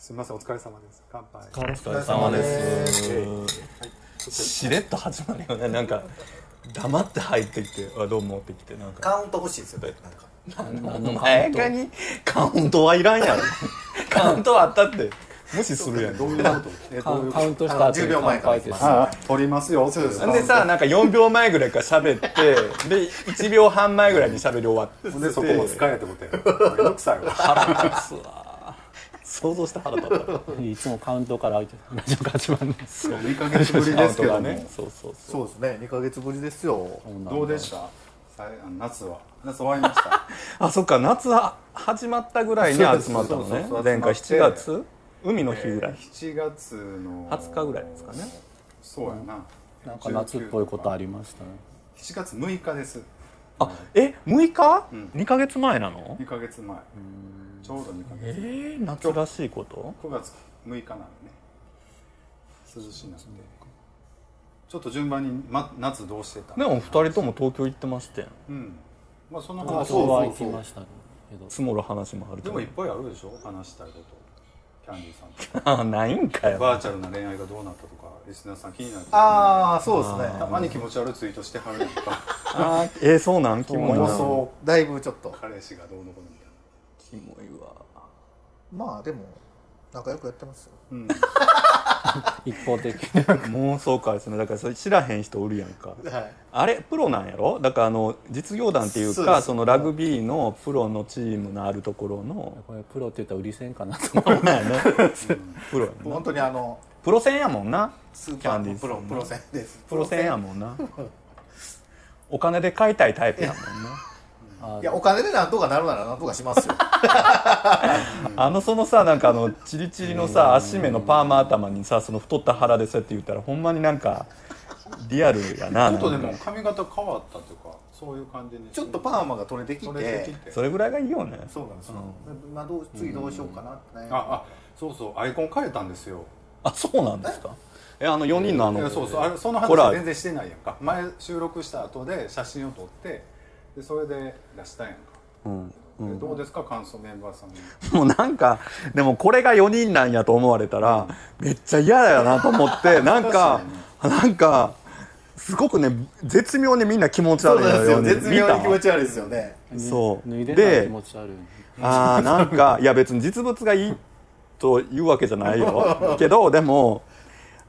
すみませんお疲れ様です。乾杯。お疲れ様です。しれっと始まるよね。なんか黙って入ってきて「あどうも」ってきてなんか。カウント欲しいですよねなんか。前かにカウントはいらんやろ カウントはあったって無視するやん。どういうこと？えどういうカウントした後10秒前からで取りますよ。そうです。でさなんか4秒前ぐらいから喋ってで1秒半前ぐらいに喋り終わって。でそこも使えってことやめんどくさいわ。腹立つわ想像して腹立った。いつもカウントからラジオが始まるんですそう2ヶ月ぶりですけども、ね。そうそうそう。そうですね。2ヶ月ぶりですよ。どうでした？夏は。夏終わりました。あそっか。夏は始まったぐらいに集まったのね。前回7集まって。月？海の日ぐらい、7月の20日ぐらいですかね。そうやな。なんか夏っぽいことありました？ね7月6日です。あえ6日、うん。2ヶ月前なの？2ヶ月前ちょうど2ヶえ月ー、夏らしいこと？9月6日なんでね。涼しいなんでちょっと順番に、ま、夏どうしてた？でも2人とも東京行ってましたようん。まあその東話京は行きましたけど。積もる話もあるでもいっぱいあるでしょ？話したいこと。キャンディーさんとあ ないんかよ。バーチャルな恋愛がどうなったとかリスナーさん気になるああそうですね。たまに気持ち悪いツイートしてはるやんか。あーえー、そうなん？キモいな。妄想だいぶちょっと。彼氏がどうのこうのキモいわ。まあでも仲良くやってますよ。なうん。一方的に妄想家ですねだからそれ知らへん人おるやんか。はい。あれプロなんやろ？だからあの実業団っていうかそのラグビーのプロのチームのあるところの。これプロって言ったら売り線かなと思う。なんやね。プロやな本当にあのプロ戦やもんな。スーキャンディーズプロプロ戦です。プロ戦やもんな。お金で買いたいタイプやもんな。あいやお金でなんとかなるならなんとかしますよ。あのそのさなんかあのチリチリのさ足目のパーマ頭にさその太った腹でそうやって言ったらほんまになんかリアルやなちょっとでも髪型変わったというかそういう感じに。ちょっとパーマが取れてき取れてきて。てそれぐらいがいいよね。そうなんですよ、まあ、どう次どうしようかなってね、ああそうそう。アイコン変えたんですよ。あそうなんですか？え？あの4人のあのそうそう。あれその話全然してないやんか。前収録した後で写真を撮ってでそれで出したやんか、うんでどうですか感想メンバーさんに。もうなんかでもこれが4人なんやと思われたらめっちゃ嫌だよなと思って なんかなんかすごくね絶妙にみんな気持ち悪いですよ。絶妙に気持ちち悪いですよね。そう。脱いでないで気持ち悪い。ああなんかいや別に実物がいいというわけじゃないよ。けどでも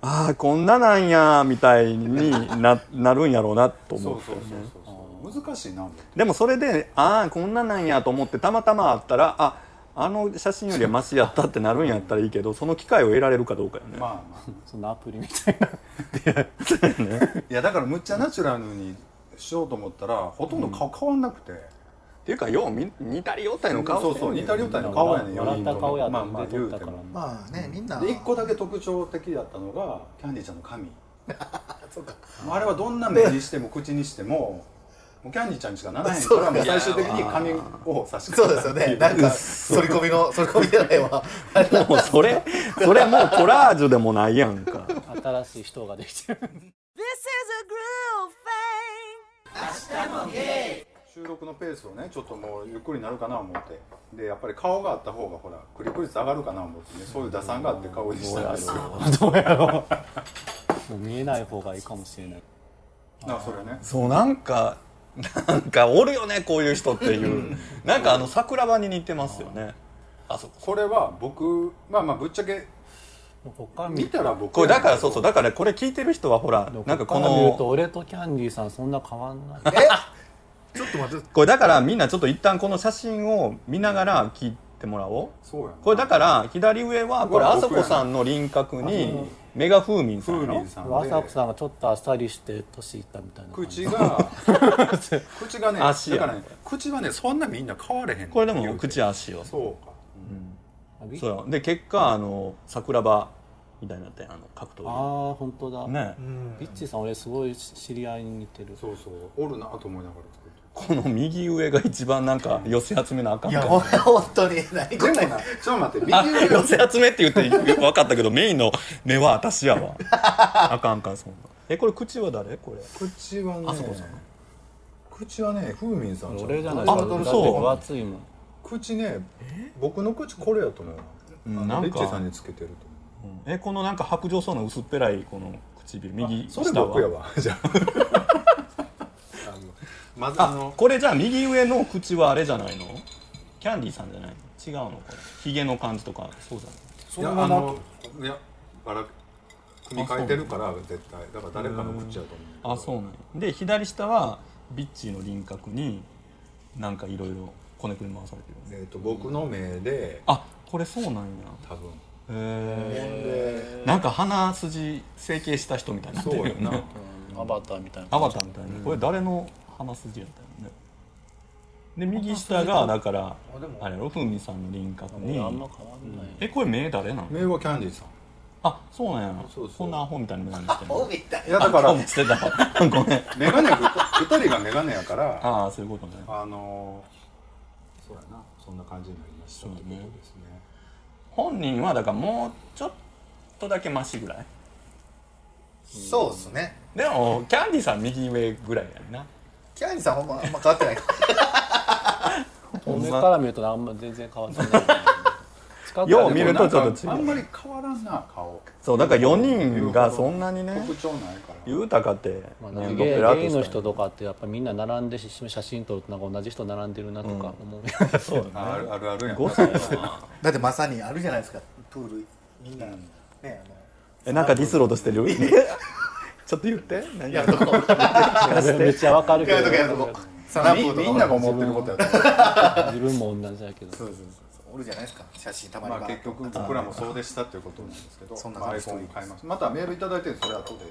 ああこんななんやみたいにななるんやろうなと思ってそうそうそうそう難しいな。でもそれでああこんななんやと思ってたまたまあったらああの写真よりはマシやったってなるんやったらいいけどその機会を得られるかどうかよね、まあまあそんなアプリみたいな。いやだからむっちゃナチュラルにしようと思ったらほとんど顔変わんなくて、っていうかようみ似たりよったりの顔そうそう似たりよったりの顔やねん笑った顔やまあとまあ言まあねみんなで1個だけ特徴的だったのがキャンディーちゃんの髪。そうかあれはどんな目にしても口にしてももうキャンディーちゃんにしかならへんからもう最終的に髪を差し替えたそうですよね。なんか反り込みの 反り込みじゃないわ。もうそれそれもうコラージュでもないやんか。新しい人ができてる。This is a groove thing. 収録のペースをねちょっともうゆっくりになるかな思って。でやっぱり顔があった方がほらクリック率上がるかな思ってねそういう打算があって顔にしたんですよどうやろう。もう見えない方がいいかもしれない。あそれね。そうなんかなんかおるよねこういう人っていう。なんかあの桜庭に似てますよね。あそここれは僕まあまあぶっちゃけここから見見たら僕これだからそうそうだからこれ聞いてる人はほらなんかこここから見るとの俺とキャンディーさんそんな変わんない。え？ちょっと待ってこれだからみんなちょっと一旦この写真を見ながら聞いてもらおう。そうやな。これだから左上はこれあそこさんの輪郭にメガ風民さん風やろ。鈴さん朝子でさんがちょっとあっさりして年いったみたいな。感じ口が 口がね足や。だからね口はねそんなみんな変われへんこれでも口足よ。そうか。あびそうよ。で結果あの桜庭みたいになったやんあの格闘あー本当だ。技ねビッチーさん俺すごい知り合いに似てる。そうそう。おるなと思いながらこの右上が一番なんか寄せ集めなあかんいやほん本当に何これ。でもなちょっと待ってあ右上寄せ集めって言って分かったけどメインの目は私やわ。あかんあかんそんな。えこれ口は誰？これ。口はねあそこさん。口はね風民さん俺じゃないあそう分厚いもん。口ね僕の口これやと思う。うんなんか。リッチーさんにつけてると思う。えこのなんか白状そうな薄っぺらいこの唇右それ下僕やはわ。じゃあ。あのまずああのこれじゃあ右上の口はあれじゃないの？キャンディーさんじゃないの？違うのこれ。ヒゲの感じとか。そうじゃない？いやあのいやバラ組み替えてるから絶対。だから誰かの口やと思う。あそうなんや。で左下はビッチーの輪郭になんかいろいろこねくり回されてる。えー、と僕の目であこれそうなんや。多分。へえんか鼻筋整形した人みたいになってるよな。アバターみたいなアバターみたいなこれ誰の鼻筋やったよね。で右下がだからあれやろ？ふみさんの輪郭に。えこれ目誰なの目はキャンディーさん。あそうなんや。そうそう。こんなアホみたいな目なんですけど。おみたいいやだからアホしてた ごめん。メガネ二人がメガネやから ああそういうことね。あのそうやな。そんな感じになりましたすね。本人はだからもうちょっとだけマシぐらい？そうっすね。でもキャンディーさん右上ぐらいやんなキャンディさんほんまあんま変わってない。ほん上まから見るとあんま全然変わってない。よう見るとちょっと違う。あんまり変わらんな顔。そうだから4人がそんなにね特徴ないから。豊かってまあ、なんかゲイペラッとしたゲイの人とかってやっぱみんな並んでし写真撮るとなんか同じ人並んでるなとか思う、そうだね。あるあるあるやん。5歳やなだってまさにあるじゃないですか。プールみんな、ねあの。えなんかディスろうとしてる？ちょっと言って。何やるとこめっちゃわかるけど。やるとこやるとこサナプみんなが思ってることや自分も同じだけど。そうそうそうおるじゃないですか。写真たまにはまあ結局僕らもそうでしたっていうことなんですけどそんなまあ感じえます。またメールいただいてるんでそれ後で。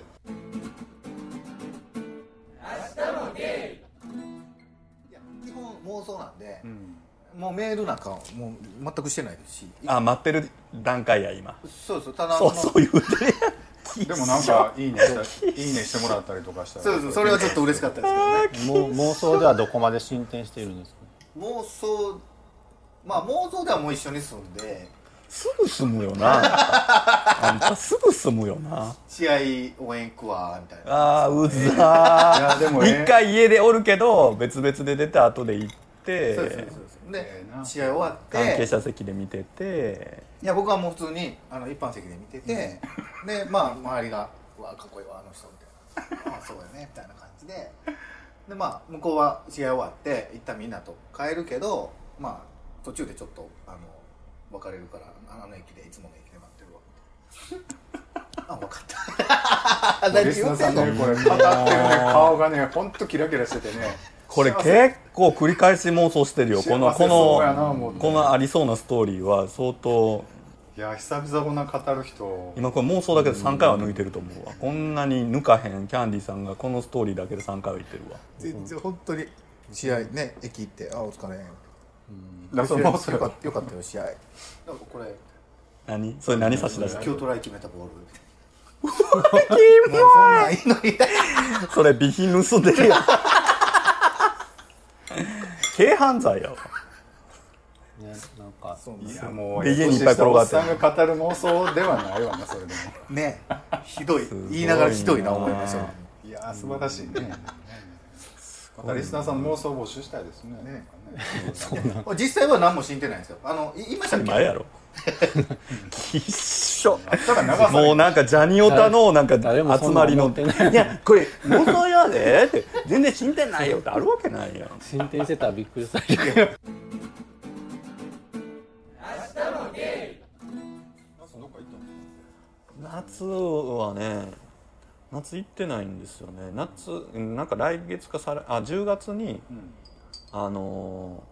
いや基本妄想なんで、ん。もうメールなんかもう全くしてないですし。あ待ってる段階や今。そうそうただそうそう言うてるや。ん でもなんかいいねしたいいねしてもらったりとかしたら。そうそうそれはちょっと嬉しかったですけどね。もう妄想ではどこまで進展しているんですか？妄想まあ妄想ではもう一緒に住んで。すぐ住むよな。あんたすぐ住むよな。試合応援行くわみたいな。あーうざいーやでもええ一回家でおるけど別々で出て後で行って。そうですそうですで試合終わって。関係者席で見てていや僕はもう普通にあの一般席で見てて、でまあ周りが「うわかっこいいわあの人」みたいな「ああそうだよね」みたいな感じで。でまあ向こうは試合終わって一旦みんなと帰るけどまあ途中でちょっとあの別れるからあの駅でいつもの駅で待ってるわあ分かった。何リスナー言ってんのさんねこれ語ってるね。顔がね本当キラキラしててねこれ結構繰り返し妄想してるよ。このこのこのありそうなストーリーは相当。いや久々こんな語る人。今これ妄想だけで3回は抜いてると思うわ。こんなに抜かへんキャンディーさんがこのストーリーだけで3回は言ってるわ。全然本当に試合ね駅行って「あお疲れ」だそのそれよかったよかったよ試合。なんかこれ何？それ何差し出した今日トライ決めたボール。もう そんなんいそれ備品盗んでるやん軽犯罪やわ。ねなんか。いやもうで家にいっぱい転がってるおっさんが語る妄想ではないわなそれでも。ね。ひどい。言いながらひどいな思いましたいやー素晴らしいね。またリスナーさんの妄想を募集したいですね。ね。ね。実際は何も死んでないんですよ。あのい言いましたっけ？前やろ きっしょ。もうなんかジャニオタのなんか集まりの。いいやこれ妄想やでって全然進展ないよ。ってあるわけないやん。進展してたらびっくりされる夏はね夏行ってないんですよね。夏うんなんか来月かされあ10月に、あのー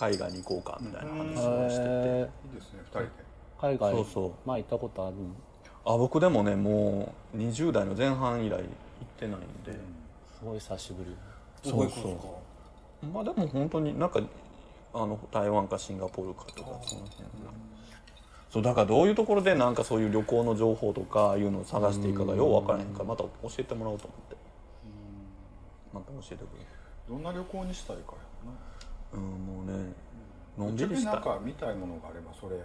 海外に行こうかみたいな話をしてて、へいいですね二人で。ー海外そうそう。まあ行ったことあるあ僕でもねもう20代の前半以来行ってないんで、すごい久しぶり。そうそう。まあでも本当になんかあの台湾かシンガポールかとかその辺のそうだからどういうところでなんかそういう旅行の情報とかいうのを探していいかがよう分からへんからまた教えてもらおうと思って。また教えてくれどんな旅行にしたいかやうんもうねのなんびりし。たなんか見たいものがあればそれ。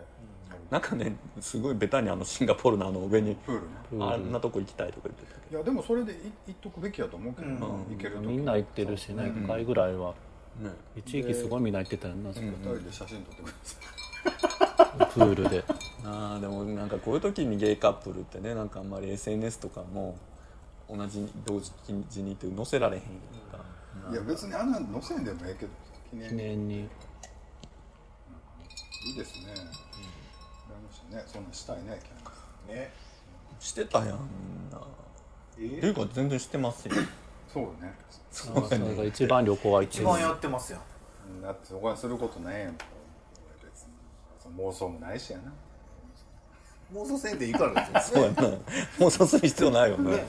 なんかねすごいベタにあのシンガポールのあの上にプールねあんなとこ行きたいとか言ってたけいやでもそれでい行っとくべきやと思うけど行けるとみんな行ってるしね1回ぐらいは。どね。一時期すごいみんな行ってたよなそこ二人で写真撮ってくださいプールで。あーでもなんかこういう時にゲイカップルってねなんかあんまり SNS とかも同じ同時にって載せられへんやんか。いや別にあんなのせんでもええけど。記念記に念に。いいですね、羨ましいね。そんなんしたいねキャンプね。してたやん。なっていうか全然してますよ。そうね。それが一番旅行は一番やってますよだってそこはすることないやん。妄想もないしやな。妄想せんでいいからですよ そうやな。もうそうする必要ないよね。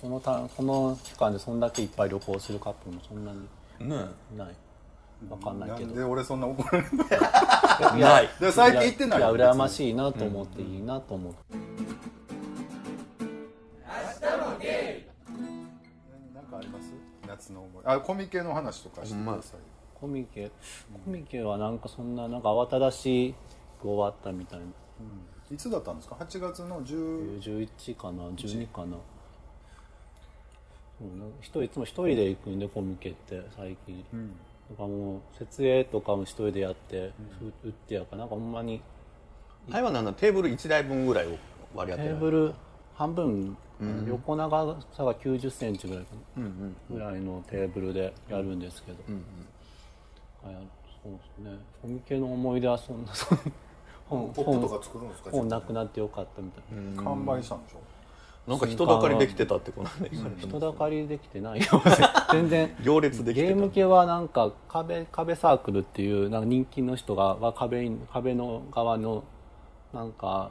このたこの期間でそんだけいっぱい旅行するカップルもそんなにね。ないわかんないけど。なんで俺そんな怒られるの？えない。で最近行ってないいや羨ましいなと思っていいなと思って、なんかあります？夏の思い。あコミケの話とかしてくださいコミケ？コミケはなんかそんななんか慌ただしく終わったみたいな。いつだったんですか？8月の10 11かな？12かな？そうなんか一人いつも一人で行くんでコミケって最近、だからもう設営とかも一人でやって、売ってやからなんかほんまに。台湾なんだテーブル1台分ぐらいを割り当てテーブル半分、横長さが9 0センチぐらいかな、ぐらいのテーブルでやるんですけど、はいそうですね。コミケの思い出はそんな本ポップと本か作るんですか？本なくなってよかったみたいな、完売したんでしょ？なんか人だかりできてたってこの間言われてま人だかりできてないよ。全然。行列できてた。ゲーム系はなんか壁壁サークルっていうなんか人気の人がは壁に壁の側のなんか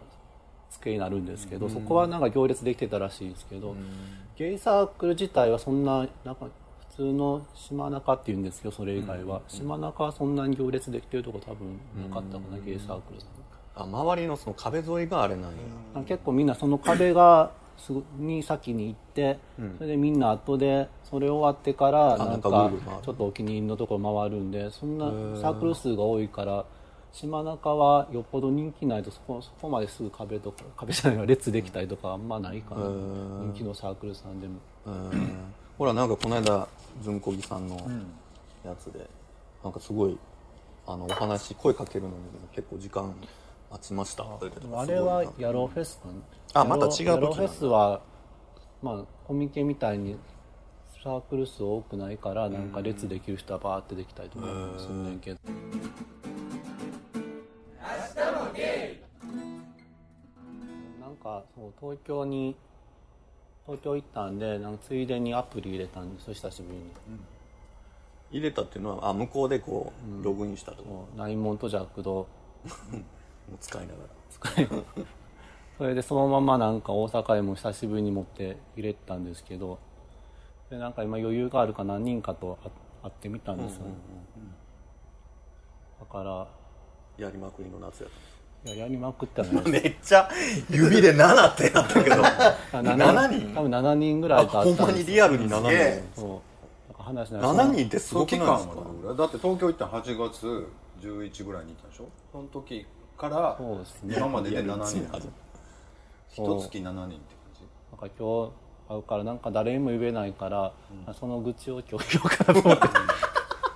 机になるんですけど、そこはなんか行列できてたらしいんですけど、ゲイサークル自体はそんななんか普通の島中っていうんですけどそれ以外は、島中はそんなに行列できてるとこ多分なかったかな、ゲイサークルあ周りのその壁沿いがあれなんや。結構みんなその壁がに先に行って、それでみんな後でそれ終わってからなんかちょっとお気に入りのところ回るんでそんなサークル数が多いから島中はよっぽど人気ないとそこそこまですぐ壁とか壁じゃないわ列できたりとかあんまないかな人気のサークルさんでも。うんほらなんかこの間ずんこぎさんのやつで、なんかすごいあのお話声かけるのに結構時間待ちました。あれはヤローフェスあまた違うヤローフェスはまあコミケみたいにサークル数多くないからなんか列できる人はバーってできたりとかすんねんけど。なんかそう東京に東京行ったんでなんかついでにアプリ入れたんですよ久しぶりに、入れたっていうのはあ向こうでこうログインしたと。か、もうナインモントジャックド 使いながら。それでそのままなんか大阪へも久しぶりに持って入れたんですけどでなんか今余裕があるから何人かと会会ってみたんですよ、ね。だからやりまくりの夏やっいややりまくった めっちゃ指で7ってなったけど。7人。多分7人ぐらいと会ったんですほんまにリアルに7すげえ。人そう。なんか話しながら7人ってすその期ごくないですか？だって東京行ったの8月11ぐらいに行ったでしょ？その時からそうですね。今までで7人。一月7人って感じ？なんか今日会うからなんか誰にも言えないから、その愚痴を今日言おうかなと思って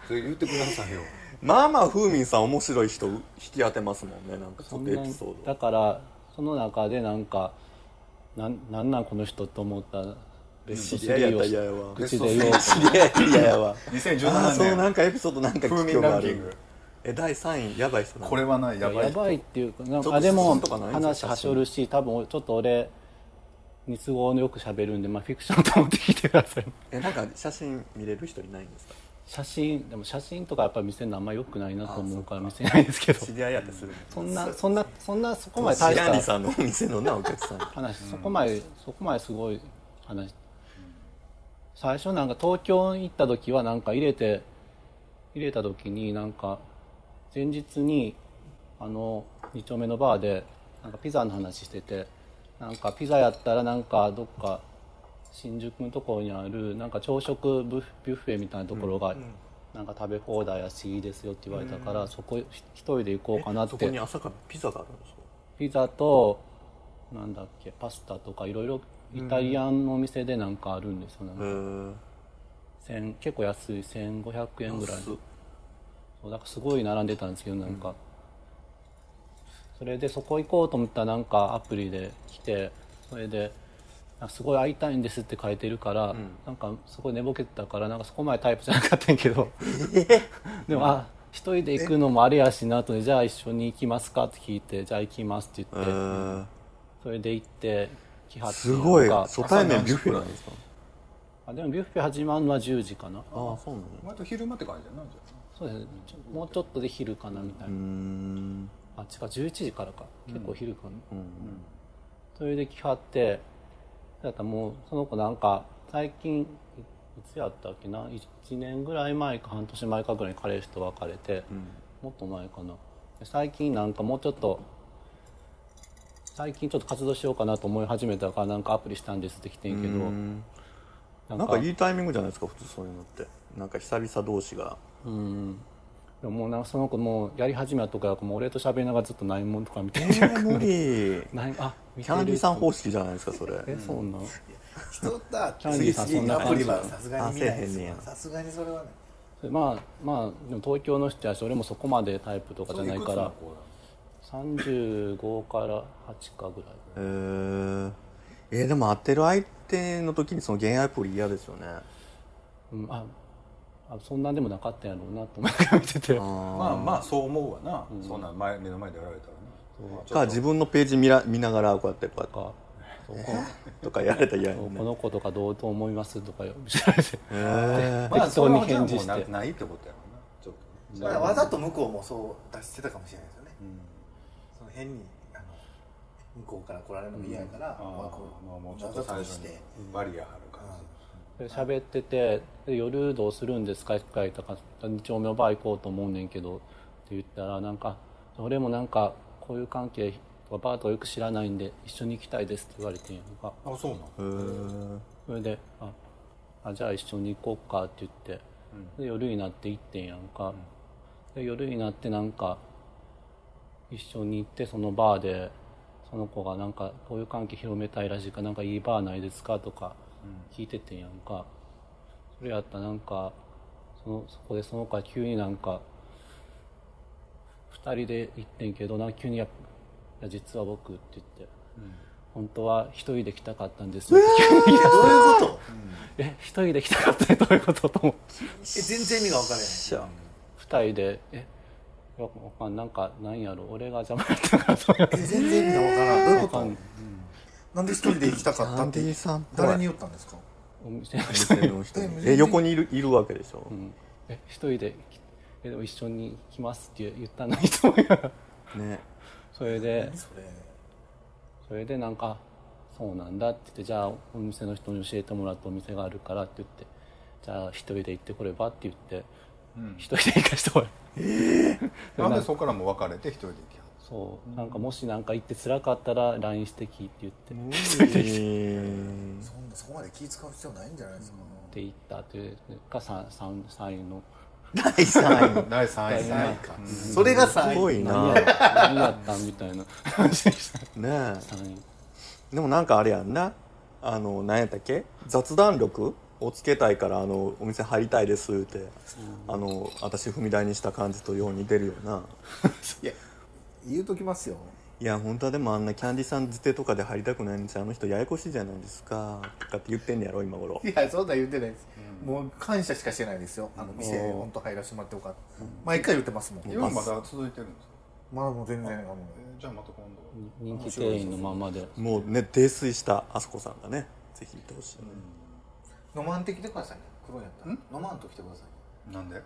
それ言ってくださいよ。まあまあ風民さん面白い人引き当てますもんねなんかちょっとエピソード。だからその中でなんかなんなんなんこの人と思ったベスト知り合いやったら3嫌やわ。を口で言おう知り合いやったら嫌やわ。2017あーそうな年んかエピソードなんか聞風きようがあ民ランキング。るえ第3位やばい人なの？これはないやばいやばいっていうかなんかでも質問とかない？んですか話はしょるし多分ちょっと俺三つ子のよく喋るんで、まあ、フィクションと思って聞いてください。えなんか写真見れる人いないんですか？写真でも写真とかやっぱり見せるのあんまよくないなと思うから見せないですけど。知り合いやったりするそんなそんなそんなそこまで大したさんのお店のなお客さん。話そこまでそこまですごい話。最初なんか東京に行った時はなんか入れて入れた時になんか前日にあの2丁目のバーでなんかピザの話しててなんかピザやったらなんかどっか新宿のところにあるなんか朝食ビュッフェみたいなところがなんか食べ放題やしいいですよって言われたからそこ一人で行こうかなっそこてに朝からピザがあるんですかピザとなんだっけパスタとかいろいろイタリアンのお店でなんかあるんですよ、なん結構安い。1500円ぐらいそうだからすごい並んでたんですけどなんか、それでそこ行こうと思ったらなんかアプリで来てそれであすごい会いたいんですって書いてるから、なんかすごい寝ぼけてたからなんかそこまでタイプじゃなかったんやけど。でもあ一人で行くのもあれやしなとでじゃあ一緒に行きますかって聞いてじゃあ行きますってえ言って、ー、それで行って来はってすごい。初対面ビュッフェなんですか？あでもビュッフェ始まるのは10時かな。ああそうなんや割と昼間って感じだなじゃそうですね。もうちょっとで昼かなみたいうな、ん。あ違う11時からか。結構昼かな、うん。それで来はってだったらもうその子なんか最近いいつやったっけな？1年ぐらい前か半年前かぐらいに彼氏と別れて、もっと前かな。で最近なんかもうちょっと最近ちょっと活動しようかなと思い始めたからなんかアプリしたんですって来てんけど。なんかいいタイミングじゃないですか普通そういうのって。なんか久々同士がうん。でももうなんかその子もうやり始めたとかもう俺と喋りながらずっとないもんとか見てえー、無理。ないあ見キャンディーさん方式じゃないですかそれ。えそうなん？人だキャンディーさんそんなアプリ感じはさすがに見ないですさすがにそれはねでまあまあでも東京の人やし俺もそこまでタイプとかじゃないから35から8かぐらい。えー、えーでも会ってる相手の時にその恋愛アプリ嫌ですよね。うん、ああそんなんでもなかったんやろうなと思いながら見てて。まあまあそう思うわな、そんなん前目の前でやられたらなか。自分のページ見ら見ながらこうやってこうやって とかやれたら嫌この子とかどうと思いますとか調べて。え まあ適当に返事して。なないってことやろな。ちょっとわざと向こうもそう出してたかもしれないですよね、その変にあの向こうから来られるのも嫌やから、まあこうまあもうちょっと最初にバリア張る感で喋っててで夜どうするんですか？って書いたから2丁目のバー行こうと思うねんけどって言ったらなんか俺もなんかこういう関係とかバーとかよく知らないんで一緒に行きたいですって言われてんやんかじあそうなの？えー。それでああじゃあ一緒に行こうかって言って、で夜になって行ってんやんか、で夜になってなんか一緒に行ってそのバーでその子がなんかこういう関係広めたいらしいからなんかいいバーないですか？とか聞いててんやんか。それやったらなんかそのそこでその子が急になんか2人で行ってんけどなんか急にや「いや実は僕」って言って、本当は一人で来たかったんですよ」って急に言い出してどういうこと？え一人で来たかったねどういうことと思って。え全然意味が分からへん。しゃ二人で「えわかんなんかなんやろ俺が邪魔やったからと思って。え全然意味が分からん。どういうこと？なんで一人で行きたかったってキャンディーさんっぽい。誰に言ったんですか？お店の人に。え横にいるいるわけでしょ、うん。え一人で来えでも一緒に来ますって言ったのにと思ね。それでそれ？それでなんかそうなんだって言ってじゃあお店の人に教えてもらったお店があるからって言ってじゃあ一人で行ってこればって言って一人で行かしてもらう なんでそこからもう別れて一人で行きはっそうなんかもしなんか行って辛かったら LINE してきって言って。えー そんなそこまで気使う必要ないんじゃないですか、って言ったっていうか 3, 3, 3位の。第3位第3位3位か、それが3位すごいな。何や何やったんみたいな話でした。ね3位えでもなんかあれやんな。あの何やったっけ？雑談力をつけたいからあのお店入りたいですって、あの私踏み台にした感じとよう似てるよな。いや言うときますよ。いや本当はでもあんなキャンディーさんづてとかで入りたくないんですよあの人ややこしいじゃないですか。とかって言ってんねやろ今頃。いやそんなん言ってないです、もう感謝しかしてないですよ。あの店うん本当入らせてもらってよかった、毎回言ってますもん。今まだ続いてるんですか？まあもう全然あのえーじゃあまた今度。人気店員のままで。もうね泥酔したあそこさんがねぜひ行ってほしい、飲まんと来てください。ね黒いやったら。飲まんと来てください。なんで？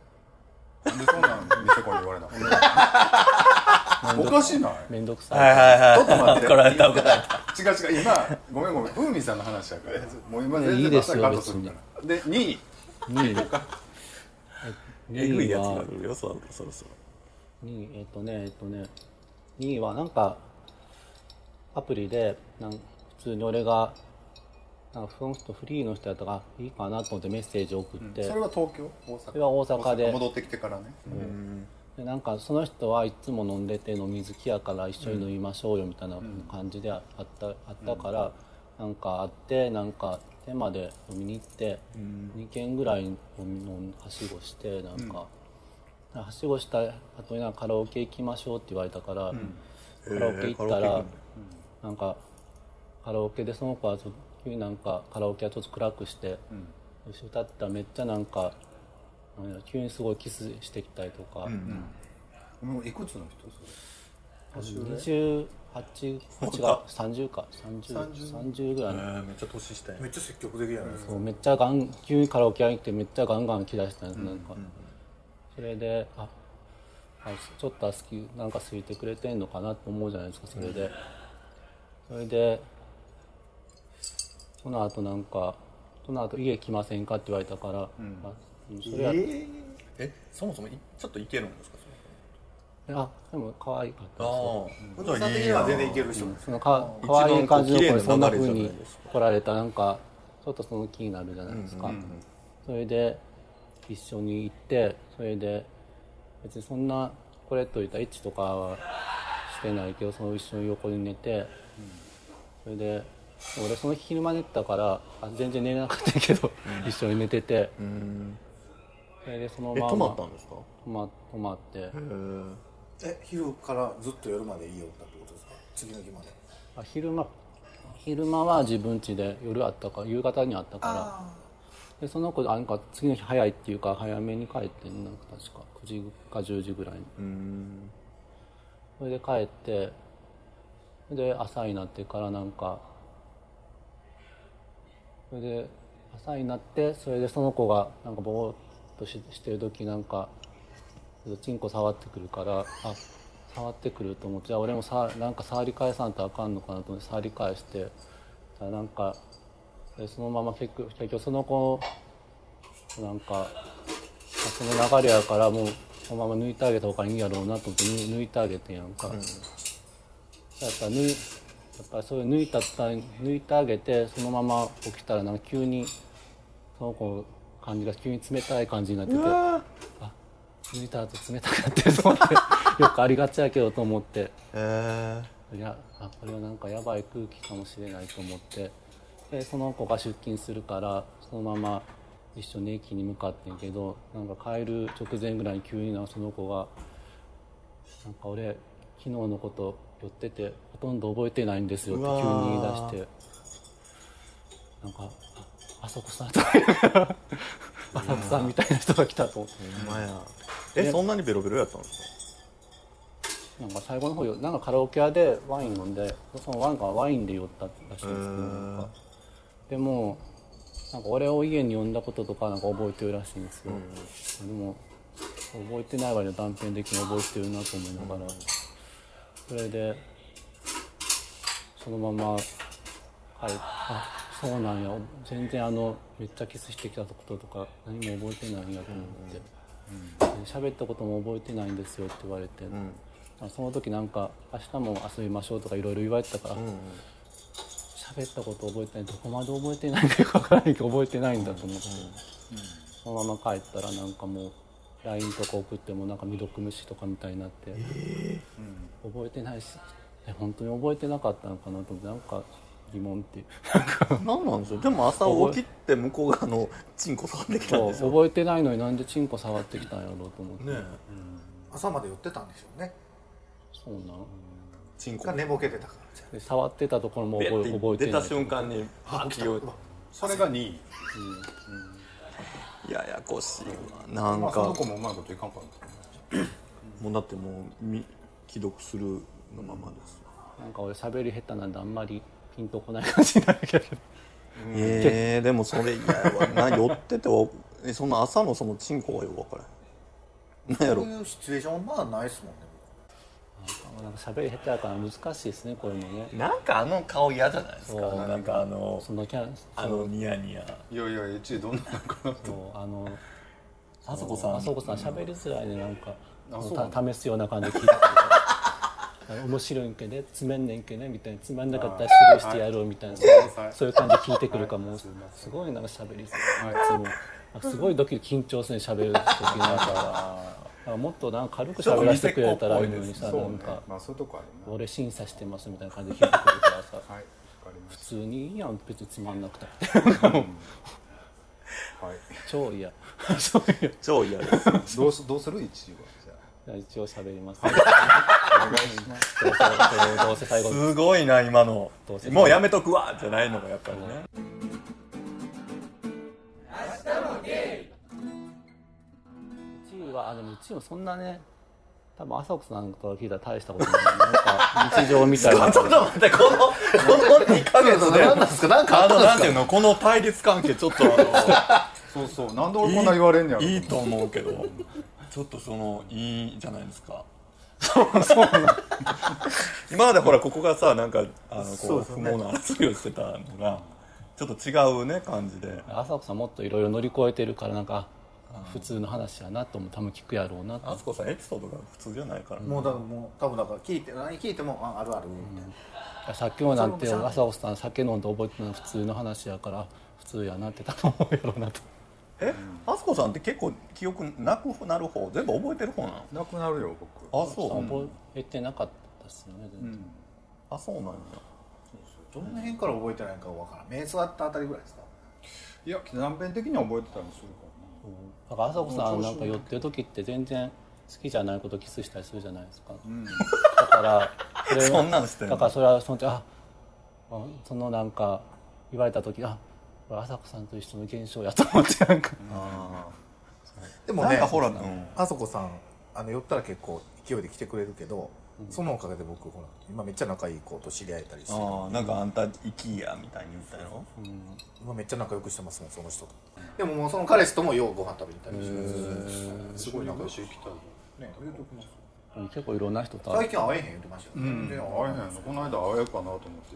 なんでそんなん店子に言われ なのおかしいない？面倒くさい、はいちょっと待って。怒られた怒られ違う違う。今ごめんごめん風味さんの話やから。もう今全然いいですよバッサリカットするから。で2位。2位。えぐいやつはが来るよそろそろそろ。2位えっとねえっとね。2位はなんかアプリでなん普通に俺がなんかその人フリーの人やったからいいかなと思ってメッセージ送って、それは東京？大阪？それは大阪で。戻ってきてからね。でなんかその人はいつも飲んでて飲み好きやから一緒に飲みましょうよみたいな感じであった,、あったから、なんか会ってなんか手まで飲みに行って、2軒ぐらい飲みはしごしてなんか、はしごした後になんかカラオケ行きましょうって言われたから、カラオケ行ったらなんかカラオケでその子はちょっと急になんかカラオケはちょっと暗くして、一緒に歌ったらめっちゃなんか急にすごいキスしてきたりとか、もういくつの人？それ。28こっちが30か。30, 30ぐらい。の、えーめっちゃ年下やめっちゃ積極的やね。そうめっちゃガン急にカラオケ屋に来てめっちゃガンガン来だしたんです、なんか。それでああちょっとは好きなんか好いてくれてんのかなと思うじゃないですかそれで、それでその後なんかその後家来ませんかって言われたから、あそれは、えそもそもいちょっといけるんですかあでも可愛かったあです。よあ。さん。的には全然いける人。そのか可愛い感じの子にそんな風に来られたらなんかちょっとその気になるじゃないですか、それで一緒に行ってそれで別にそんなこれといったエッチとかはしてないけどその一緒に横に寝て、それで俺その日昼間寝てたからあ全然寝れなかったけど、一緒に寝てて。うん。それでそのまままったんですか？泊ま泊まって。え昼からずっと夜までいいよったってことですか？次の日まで。あ昼間昼間は自分家で夜あったから夕方にあったから。でその子なんか次の日早いっていうか早めに帰ってんなんか確か。9時か10時ぐらいに。うん。それで帰ってで朝になってからなんかそれで朝になってそれでその子がなんかぼーっとししてる時なんかチンコ触ってくるからあ触ってくると思ってじゃあ俺もさなんか触り返さんとあかんのかなと思って触り返してじゃあなんかでそのまま結局結局その子なんかあその流れやからもうそのまま抜いてあげた方がいいんやろうなと思って抜抜いてあげてんやんか、やっぱ抜いやっぱそういう抜いた抜いてあげてそのまま起きたらなんか急にその子の感じが急に冷たい感じになっててあ抜いた後冷たくなってると思って よくありがちやけどと思って。へいやあこれはなんかやばい空気かもしれないと思って。でその子が出勤するからそのまま一緒に駅に向かってんけどなんか帰る直前ぐらいに急になその子が「なんか俺昨日のこと寄っててほとんど覚えてないんですよ」って急に言い出して。なんかああそこさんとか。言いながらあさこさんみたいな人が来たと思って。えほんまや。えそんなにベロベロやったんですか？なんか最後の方よなんかカラオケ屋でワイン飲んでそのワインがワインで酔ったらしいんですけどなんか。でもなんか俺を家に呼んだこととかなんか覚えてるらしいんですよ、でも覚えてない割には断片的に覚えてるなと思いながら、それでそのまま。帰ってあそうなんや。全然あのめっちゃキスしてきたこととか何も覚えてないんやと思って、で喋ったことも覚えてないんですよって言われて、あその時なんか明日も遊びましょうとかいろいろ言われてたから喋、ったこと覚えてない。どこまで覚えてないか分からないけど覚えてないんだと思って、そのまま帰ったらなんかもう LINE とか送ってもなんか未読無視とかみたいになって、覚えてないしえ本当に覚えてなかったのかなと思ってなんか疑問って。いう何なんですよ。でも朝起きて向こう側のチンコ触ってきたんですよ。覚えてないのになんでチンコ触ってきたんやろうと思って、ね朝まで寄ってたんでしょうね。そうなん。チンコ。が寝ぼけてたからじゃで触ってたところもペ覚えッて出た覚えてない瞬間にパッて言う。それが2位。ややこしいわ。なんか。まあその子もうまいこといかんかった。もうだってもうみ既読するのままです。よなんか俺喋り下手なんであんまりピンとこない感じになるけど。えー、でもそれ嫌やわ。な寄っててはえその朝のそのチンコがよく分からへん。なんやろ。そういうシチュエーションまあないですもんね。なんか喋り下手やから難しいですねこういうのね。なんかあの顔嫌じゃないですか。そうなんかあのそのキャラあのニヤニヤ。いやいや一位どんなのかなとそうあのあそこさん。あそこさん喋りづらいねなんか。あそた試すような感じで聞いて面白いんけねつめんねんけねみたいなつまんなかったらスルーしてやろうみたいなそうはい。そういう感じで聞いてくるからもうすいすごいなんか喋りづはい。すごいドキドキ緊張するね喋る時なんかなんかもっとなんか軽く喋らせてくれたらいいのにさそうね。なんかまあそういうとこあ俺審査してますみたいな感じで聞いてくるからさ。はい。普通にいいやん別につまんなくたって。たはい。超嫌。超嫌 超嫌です。どうすどうする？一位は一応喋ります。お願いします。ごいな今の。どうせもうやめとくわじゃないのがやっぱりね1位はあでも1位もそんなね多分朝子さんと聞いたら大したことないなんか日常みたいなちょっと待ってこのこの2ヶ月で何なんですか何かああったんですかのなんていうのこの対立関係ちょっとあそうそうなんで俺こんな言われんねやろのいいと思うけどちょっとそのいいじゃないですか。今までほらここがさなんかあのこう不毛な争いをしてたのがちょっと違うね感じで。朝子さんもっといろいろ乗り越えてるからなんか普通の話やなと思う多分聞くやろうなと。あすこさんエピソードが普通じゃないから。もうだからもう多分だから聞いて何聞いてもああるあるみたいな。さっきもなんて朝子さん酒飲んで覚えてるのは普通の話やから普通やなって多分思うやろうなとえ？あすこさんって結構記憶なくなる方全部覚えてる方なの？なくなるよ僕。あそう、覚えてなかったですよね全然。あそうなんや。どの辺から覚えてないかわからん。目座ったあたりぐらいですか？いや断片的には覚えてたりするかだから朝子さんなんか寄ってる時って全然好きじゃないことキスしたりするじゃないですか、だからそれ そんなんしてだからそれはその時ああそのなんか言われた時あこれ朝子さんと一緒の現象やと思ってなんか。でもねほら、うん。あそこさんあの寄ったら結構勢いで来てくれるけど、そのおかげで僕ほら今めっちゃ仲いい子と知り合えたりしてああなんかあんた行きやみたいに言ったやろ？今めっちゃ仲良くしてますもんその人と。でももうその彼氏ともようご飯食べに行ったりしてなすごい仲良し行きた。いね言うときますう。ん。結構いろんな人と最近会えへん言ってましたよね、うん。会えへんの。この間会えるかなと思って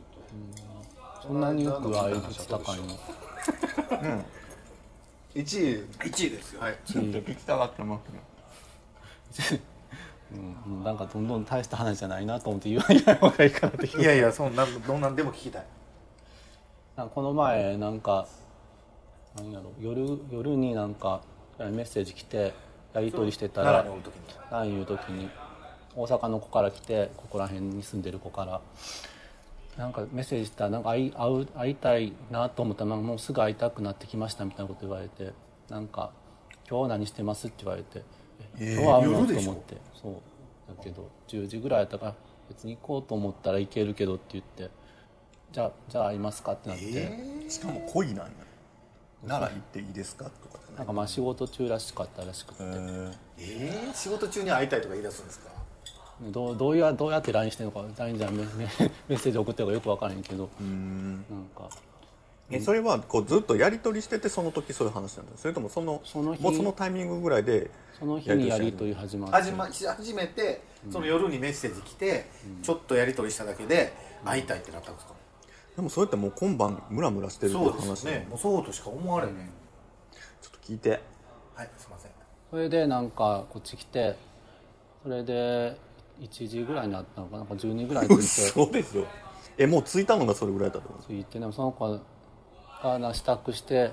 そんなによく会える高いの？1位。1位ですよ、はい。ちょっと聞きたがってますね。うん。なんかどんどん大した話じゃないなと思って言わない方がいいかなっていやいやそんなどんなんでも聞きたい。この前なんかなんやろ？夜夜になんかメッセージ来てやり取りしてたら奈良におる時に。何言う時に大阪の子から来てここら辺に住んでる子からなんかメッセージしたらなんか会う会いたいなと思ったらもうすぐ会いたくなってきましたみたいなこと言われてなんか「今日何してます?」って言われて「え今日会うの?」と思ってそうだけど10時ぐらいやったから別に行こうと思ったら行けるけどって言ってじゃあじゃあ会いますかってなって、しかも恋なんやなら行っていいですかとかなんかまあ仕事中らしかったらしくて、えー、仕事中に会いたいとか言い出すんですか？どうどうやどうやって LINE してるのか LINE じゃメメメッセージ送ってるのかよく分からへんけど。なんか。えそれはこうずっとやり取りしててその時そういう話なんだ。それともそのその日。もうそのタイミングぐらいでその日にやり取り始まって。始ま初めてその夜にメッセージ来て、ちょっとやり取りしただけで会いたいってなったんですか、でもそれってもう今晩ムラムラしてるってそう話ですね。もうそうとしか思われへん、ねちょっと聞いて。はいすいません。それでなんかこっち来てそれで1時ぐらいになったのかな？なんか12ぐらいに着いて。そうですよえもう着いたのがそれぐらいだったの？着いてでもその子がな支度して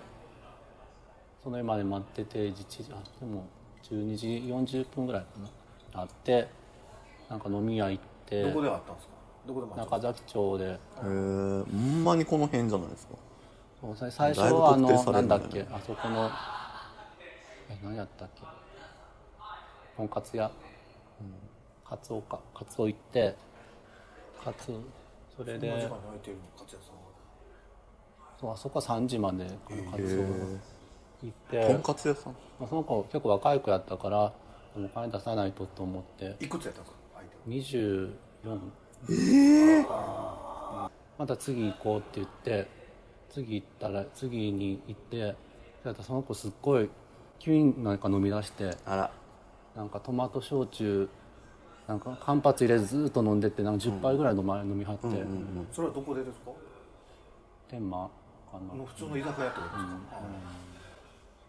その今まで待ってて1時あでも12時40分ぐらいかな。あってなんか飲み屋行ってどこで会ったんですか？どこで待って中崎町で。へえほんまにこの辺じゃないですか。最初はあのなんだっけあそこのえ何やったっけ？とんかつ屋カツオかカツオ行ってカツそれで。この時間に空いてるの勝谷さんは。そうあそこは3時までカツオ行って、とんかつ屋さん。まあその子結構若い子やったからお金出さないとと思って。いくつやったんですか相手は24また次行こうって言って次行ったら次に行ってその子すっごい急になんか飲み出してあら。なんかトマト焼酎なんか間髪入れずずっと飲んでってなんか10杯ぐらい飲,、ま飲みはって、それはどこでですか？天満かな、の普通の居酒屋ってことですか、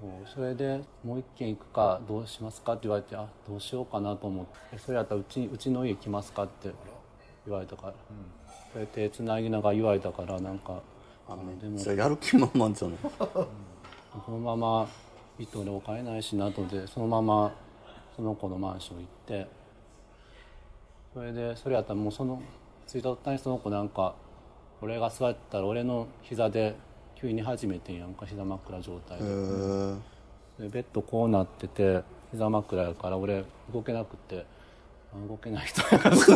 そう。それでもう一軒行くかどうしますかって言われてあどうしようかなと思って。えそれやったらうちうちの家来ますかって言われたから、それ手つなぎながら言われたからなんかあのでも。じゃあやる気満々じゃない。このまま行って俺お金ないしなと思ってそのままその子のマンション行ってそれでそれやったらもうその着いた途端にその子なんか俺が座ったら俺の膝で急に始めてんやんか膝枕状態へでえでベッドこうなってて膝枕やから俺動けなくてあ動けない人やから。そ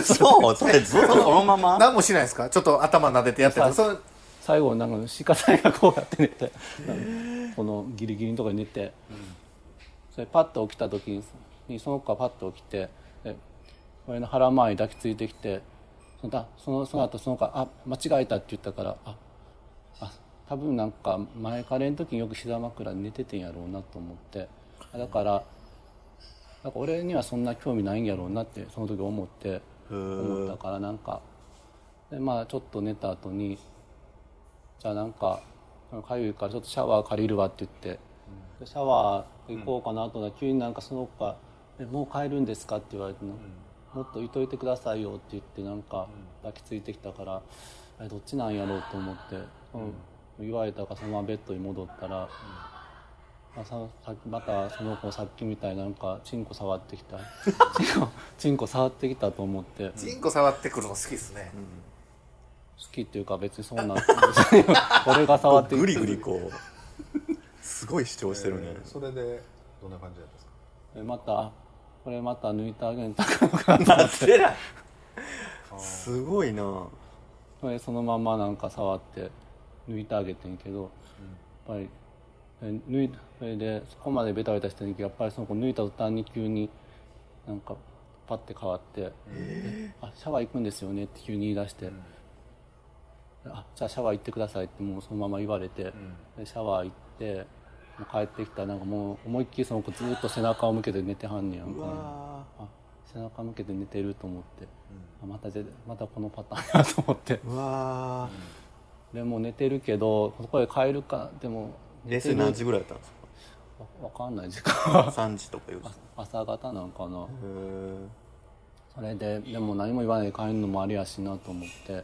うそれずっとそのまま。何もしないですか？ちょっと頭撫でてやってるそれ最後なんか鹿さんがこうやって寝てこのギリギリのところに寝て、それパッと起きた時にその子がパッと起きてで俺の腹回り抱きついてきてそのそのその後その子「あ間違えた」って言ったからああ多分なんか前カレーの時によく膝枕で寝ててんやろうなと思ってだからなんか俺にはそんな興味ないんやろうなってその時思って思ったからなんかでまあちょっと寝た後にじゃあなんかかゆいからちょっとシャワー借りるわって言ってシャワー行こうかなと急になんかその子が「もう帰るんですか?」って言われてのもっといといてくださいよ」って言ってなんか抱きついてきたからあれどっちなんやろうと思って、うん。言われたからそのままベッドに戻ったら、まあ、ささまたその子さっきみたいになんかチンコ触ってきた。チンコチンコ触ってきたと思って。好チンコ触ってくるの好きですね、きっていうか別にそうなん 俺が触ってきてグリグリこう。すごい主張してるね、それでどんな感じだったんですか？でまたこれまた抜いてあげんとあかんのかなって。すごいな。それそのままなんか触って抜いてあげてんけど、やっぱりえ抜いそれでそこまでベタベタしてるけどやっぱりその子抜いた途端に急になんかパッて変わって「えあシャワー行くんですよね」って急に言い出して「あじゃあシャワー行ってください」ってもうそのまま言われて、でシャワー行って帰ってきたらなんかもう思いっきりその子ずっと背中を向けて寝てはんねやん。か、あ背中向けて寝てると思って、あまたぜまたこのパターン。や と思って。うわでもう寝てるけどここへ帰るかでもー冷静何時ぐらいだったんですわわかんない時間は。か3時とか4時。朝方なんかな。へそれででも何も言わないで帰るのもあれやしなと思って。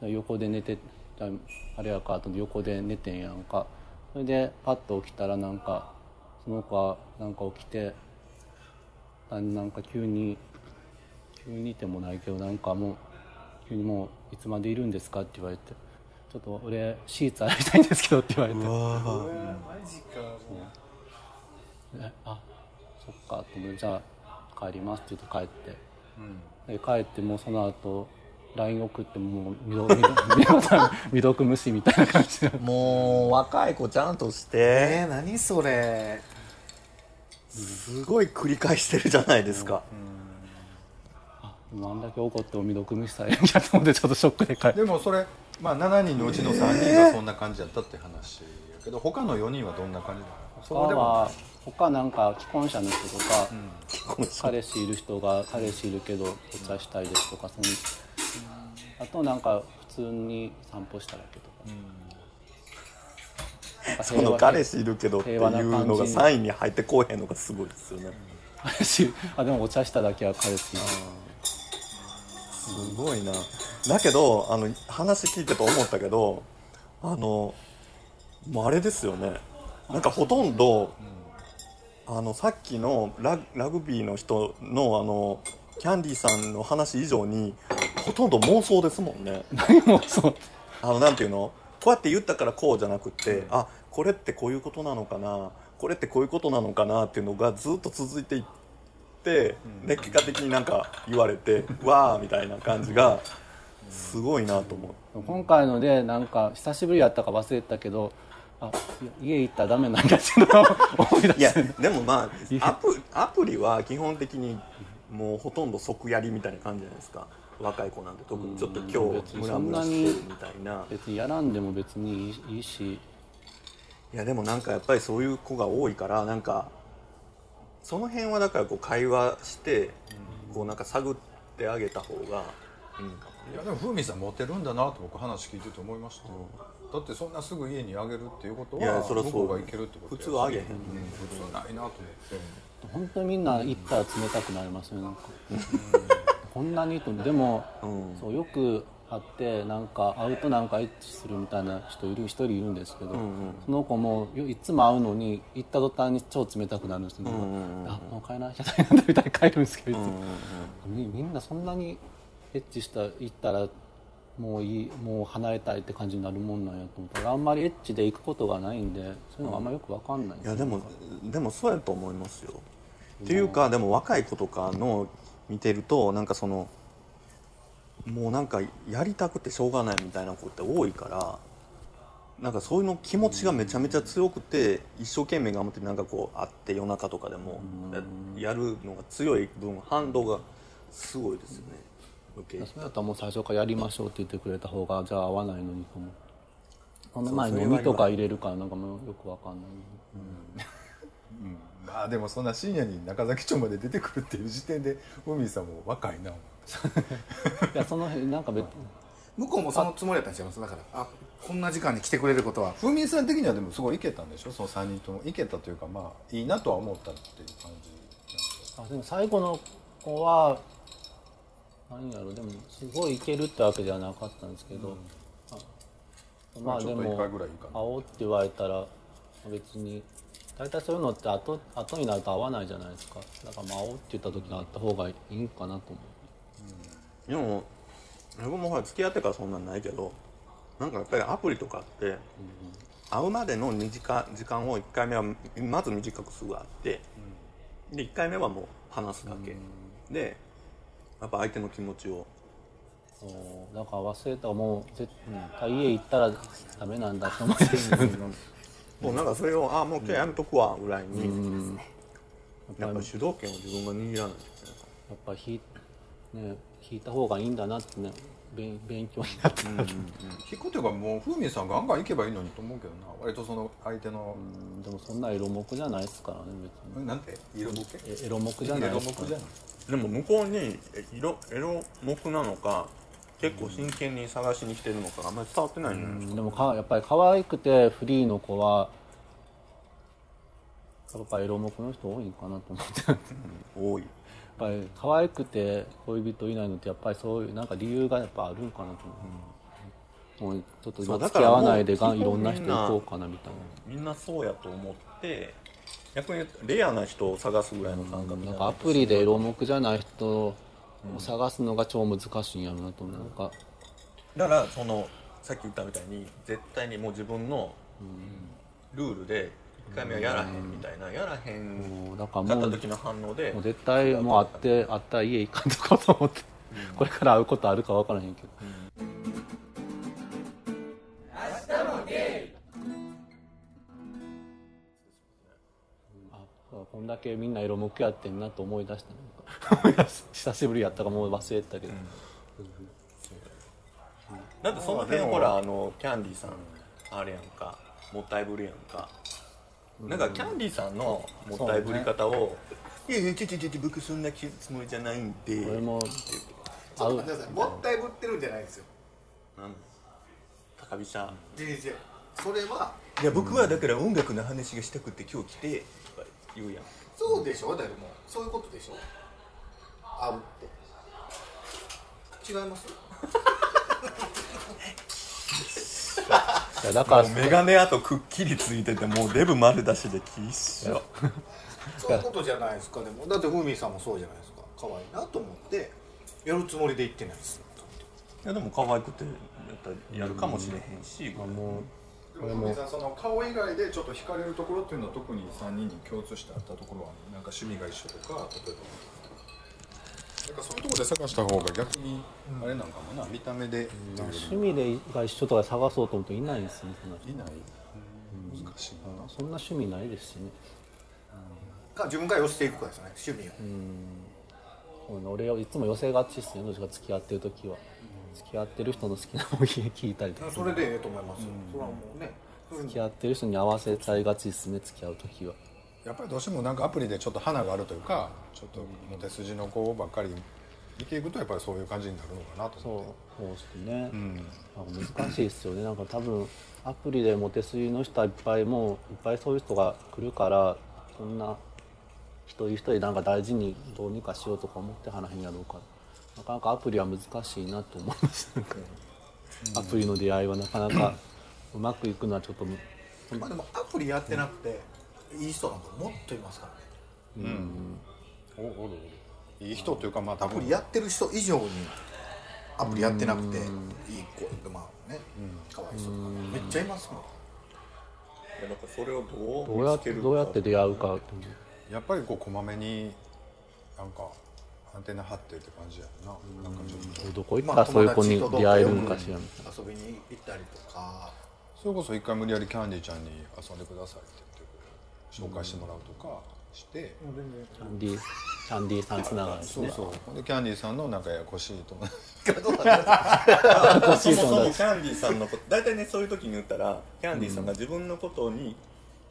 で横で寝てああれやかと横で寝てんやんかそれでパッと起きたらなんかその子はなんか起きてあなんか急に急にいてもないけどなんかもう急にもういつまでいるんですかって言われてちょっと俺シーツ洗いたいんですけどって言われて。うわー。えあそっかと思ってじゃあ帰りますって言って帰って、で帰ってもうその後 LINE 送ってもう未読無視みたいな感じで。もう若い子ちゃんとしてえー、何それ。すごい繰り返してるじゃないですか、ああんだけ怒っても未読無視されるんやと思ってちょっとショックで帰ってでもそれ、まあ、7人のうちの3人がそんな感じだったって話やけど他の4人はどんな感じなの？そこで他もは他なんか既婚者の人とか、結婚し彼氏いる人が彼氏いるけどお茶したいですとかそのあとなんか普通に散歩しただけとか,、その彼氏いるけどっていうのが3位に入ってこうへんのがすごいですよね。彼 氏あでもお茶しただけは彼氏。すごいな。だけどあの話聞いてて思ったけどあのもうあれですよね。なんかほとんど、あのさっきのララグビーの人のあのキャンディーさんの話以上にほとんど妄想ですもんね。何もそうあのなんていうの？こうやって言ったからこうじゃなくって、あこれってこういうことなのかな？これってこういうことなのかなっていうのがずっと続いていって、で結果的になんか言われて わーみたいな感じがすごいなと思う。今回のでなんか久しぶりやったか忘れてたけどあい家行ったらダメなんやっていうのを思い出いやしてでもまあアプアプリは基本的にもうほとんど即やりみたいな感じじゃないですか。若い子なんて。特にちょっと今日ムラムラしてるみたいな。別にやらんでも別にいいし。いやでもなんかやっぱりそういう子が多いからなんかその辺はだからこう会話してこうなんか探ってあげた方がいいかもいやでも風味さんモテるんだなと僕話聞いてて思いましたよ、だってそんなすぐ家にあげるっていうこといやはそりゃそう。向こうがいけるってこと普通はあげへんうん、普通ないなと思って、本当にみんな行ったら冷たくなりますよなんか。こんなにとでも、うん。そうよく会ってなんか会うとなんかエッチするみたいな人いる一人いるんですけど、その子もよいつも会うのに行った途端に超冷たくなるんですよ、あもう帰らなきゃ大変なんだみたいに帰るんですけど、いつも。みみんなそんなにエッチした行ったらもういいもう離れたいって感じになるもんなんやと思ったらあんまりエッチで行くことがないんでそういうのがあんまよくわかんない。んですよいやでもでもそうやと思いますよ。っていうかでも若い子とかの見てるとなんかそのもうなんかやりたくてしょうがないみたいな子って多いからなんかそういうの気持ちがめちゃめちゃ強くて一生懸命頑張ってなんかこう会って夜中とかでもやるのが強い分反動がすごいですよね余計それだったらもう最初からやりましょうって言ってくれた方がじゃあ合わないのにと思う。その前に飲みとか入れるからなんかもうよくわかん。ない まあでもそんな深夜に中崎町まで出てくるっていう時点で海さんも若いな。いやその辺なんか別向こうもそのつもりだったんちゃいます？だからあこんな時間に来てくれることは。風味さん。的にはでもすごいいけたんでしょ？その3人ともいけたというかまあいいなとは思ったっていう感じあでも最後の子は何やろでもすごいいけるってわけではなかったんですけど、あまあでもうって言われたら別に大体そういうのって後後になると会わないじゃないですか。だからまあ会おうって言った時に会った方がいいんかなと思う。でも僕もほら付き合ってからそんなんないけどなんかやっぱりアプリとかって会うまでの2時間時間を1回目はまず短くすぐ会ってで1回目はもう話すだけ。でやっぱ相手の気持ちを。そうだから忘れたらもう絶対家行ったらダメなんだと思ってもう なんかそれをあもう今日やめとくわぐらいに。やっぱ主導権を自分が握らないといけない。やっぱ引い,、ね、引いた方がいいんだなってね勉勉強になった、引くというかもう風味さんガンガン行けばいいのにと思うけどな。割とその相手の、でもそんなエロ目じゃないですからね別に。なんて？エロ目じゃない色ですから目じゃないでも向こうにえ色エロ目なのか結構真剣に探しに来てるのかがあんまり伝わってないんじゃないですかでもかやっぱり可愛くてフリーの子はやっぱエロ目の人多いんかなと思って。やっ多いぱり可愛くて恋人いないのってやっぱりそういうなんか理由がやっぱあるんかなと思う、もうちょっと今付き合わないでがいろんな人行こうかなみたいな。みんなそうやと思って逆にレアな人を探すぐらいの感覚なんかアプリでエロ目じゃない人を探すのが超難しいんやろなと思う。なんかだからそのさっき言ったみたいに絶対にもう自分のルールで1回目はやらへんみたいなやらへんもうだかった時の反応でもう絶対もう会って会ったら家行かんとこうと思って、これから会うことあるか分からへんけど、あこんだけみんな色目やってんなと思い出したなんか久しぶりやったかもう忘れてたけど、だってその辺ほらあのキャンディーさんあれやんか。もったいぶりやんか。なんかキャンディーさんのもったいぶり方を「いやいやちょちょちょ僕そんなつもりじゃないんで」俺もちょっと待ってください。もったいぶってるんじゃないですよ。なん？高飛車。違う違う。それはいや僕はだから音楽の話がしたくて今日来て言うやん。そうでしょ？だってもうそういうことでしょ？会うって。違います？いやだからメガネあとくっきりついててもうデブ丸出しできっしょ。そういうことじゃないですか？でもだってふみさんもそうじゃないですか？可愛いなと思ってやるつもりで言ってないです。いやでも可愛くてやったらやるかもしれへんし、あもう風味さんその顔以外でちょっと惹かれるところっていうのは特に3人に共通してあったところはなんか趣味が一緒とか例えば。なんかそういうところで探した方が逆にあれなんかもな見た目で。趣味でが一緒とか探そうと思うといないんですよね。そん。な人いな。い難しいなそんな趣味ないですしね。か自分から寄せていくかですよね趣味が、そうね俺はいつも寄せがちっすねどっちが付き合ってる時は、付き合ってる人の好きなもの聞いたりとか。それでええと思いますよ、それはもうね。付き合ってる人に合わせちゃいがちですね付き合う時は。やっぱりどうしてもなんかアプリでちょっと花があるというかちょっとモテ筋の子ばっかり見ていくとやっぱりそういう感じになるのかなとそう思って。そうですね、うん。難しいですよね。なんか多分アプリでモテすぎの人はいっぱいもういっぱいそういう人が来るからそんな一人一人なんか大事にどうにかしようとか思って話へんやろうか。らなかなかアプリは難しいなと思いますアプリの出会いはなかなかうまくいくのはちょっとむまあでもアプリやってなくて、いい人なん。かもっといますからね。おおるおる。いい人というかまあ多分。アプリやってる人以上にアプリやってなくていい子まあねかわいそうとかめっちゃいますもん。いやだからそれをどうどうやってどうやって出会うかやっぱりこうこまめになんかアンテナ張ってって感じやな。なんかちょっと。どこ行った？らそういう子に出会えるんかしら。みたいな遊びに行ったりとか。それこそ一回無理やりキャンディーちゃんに遊んでくださいって言って紹介してもらうとかして、キャンディーキャンディーさんつながりですね。そうでキャンディーさんのなんかややこしいと思う。そもそもキャンディーさんのこと大体ねそういう時に言ったらキャンディーさんが自分のことに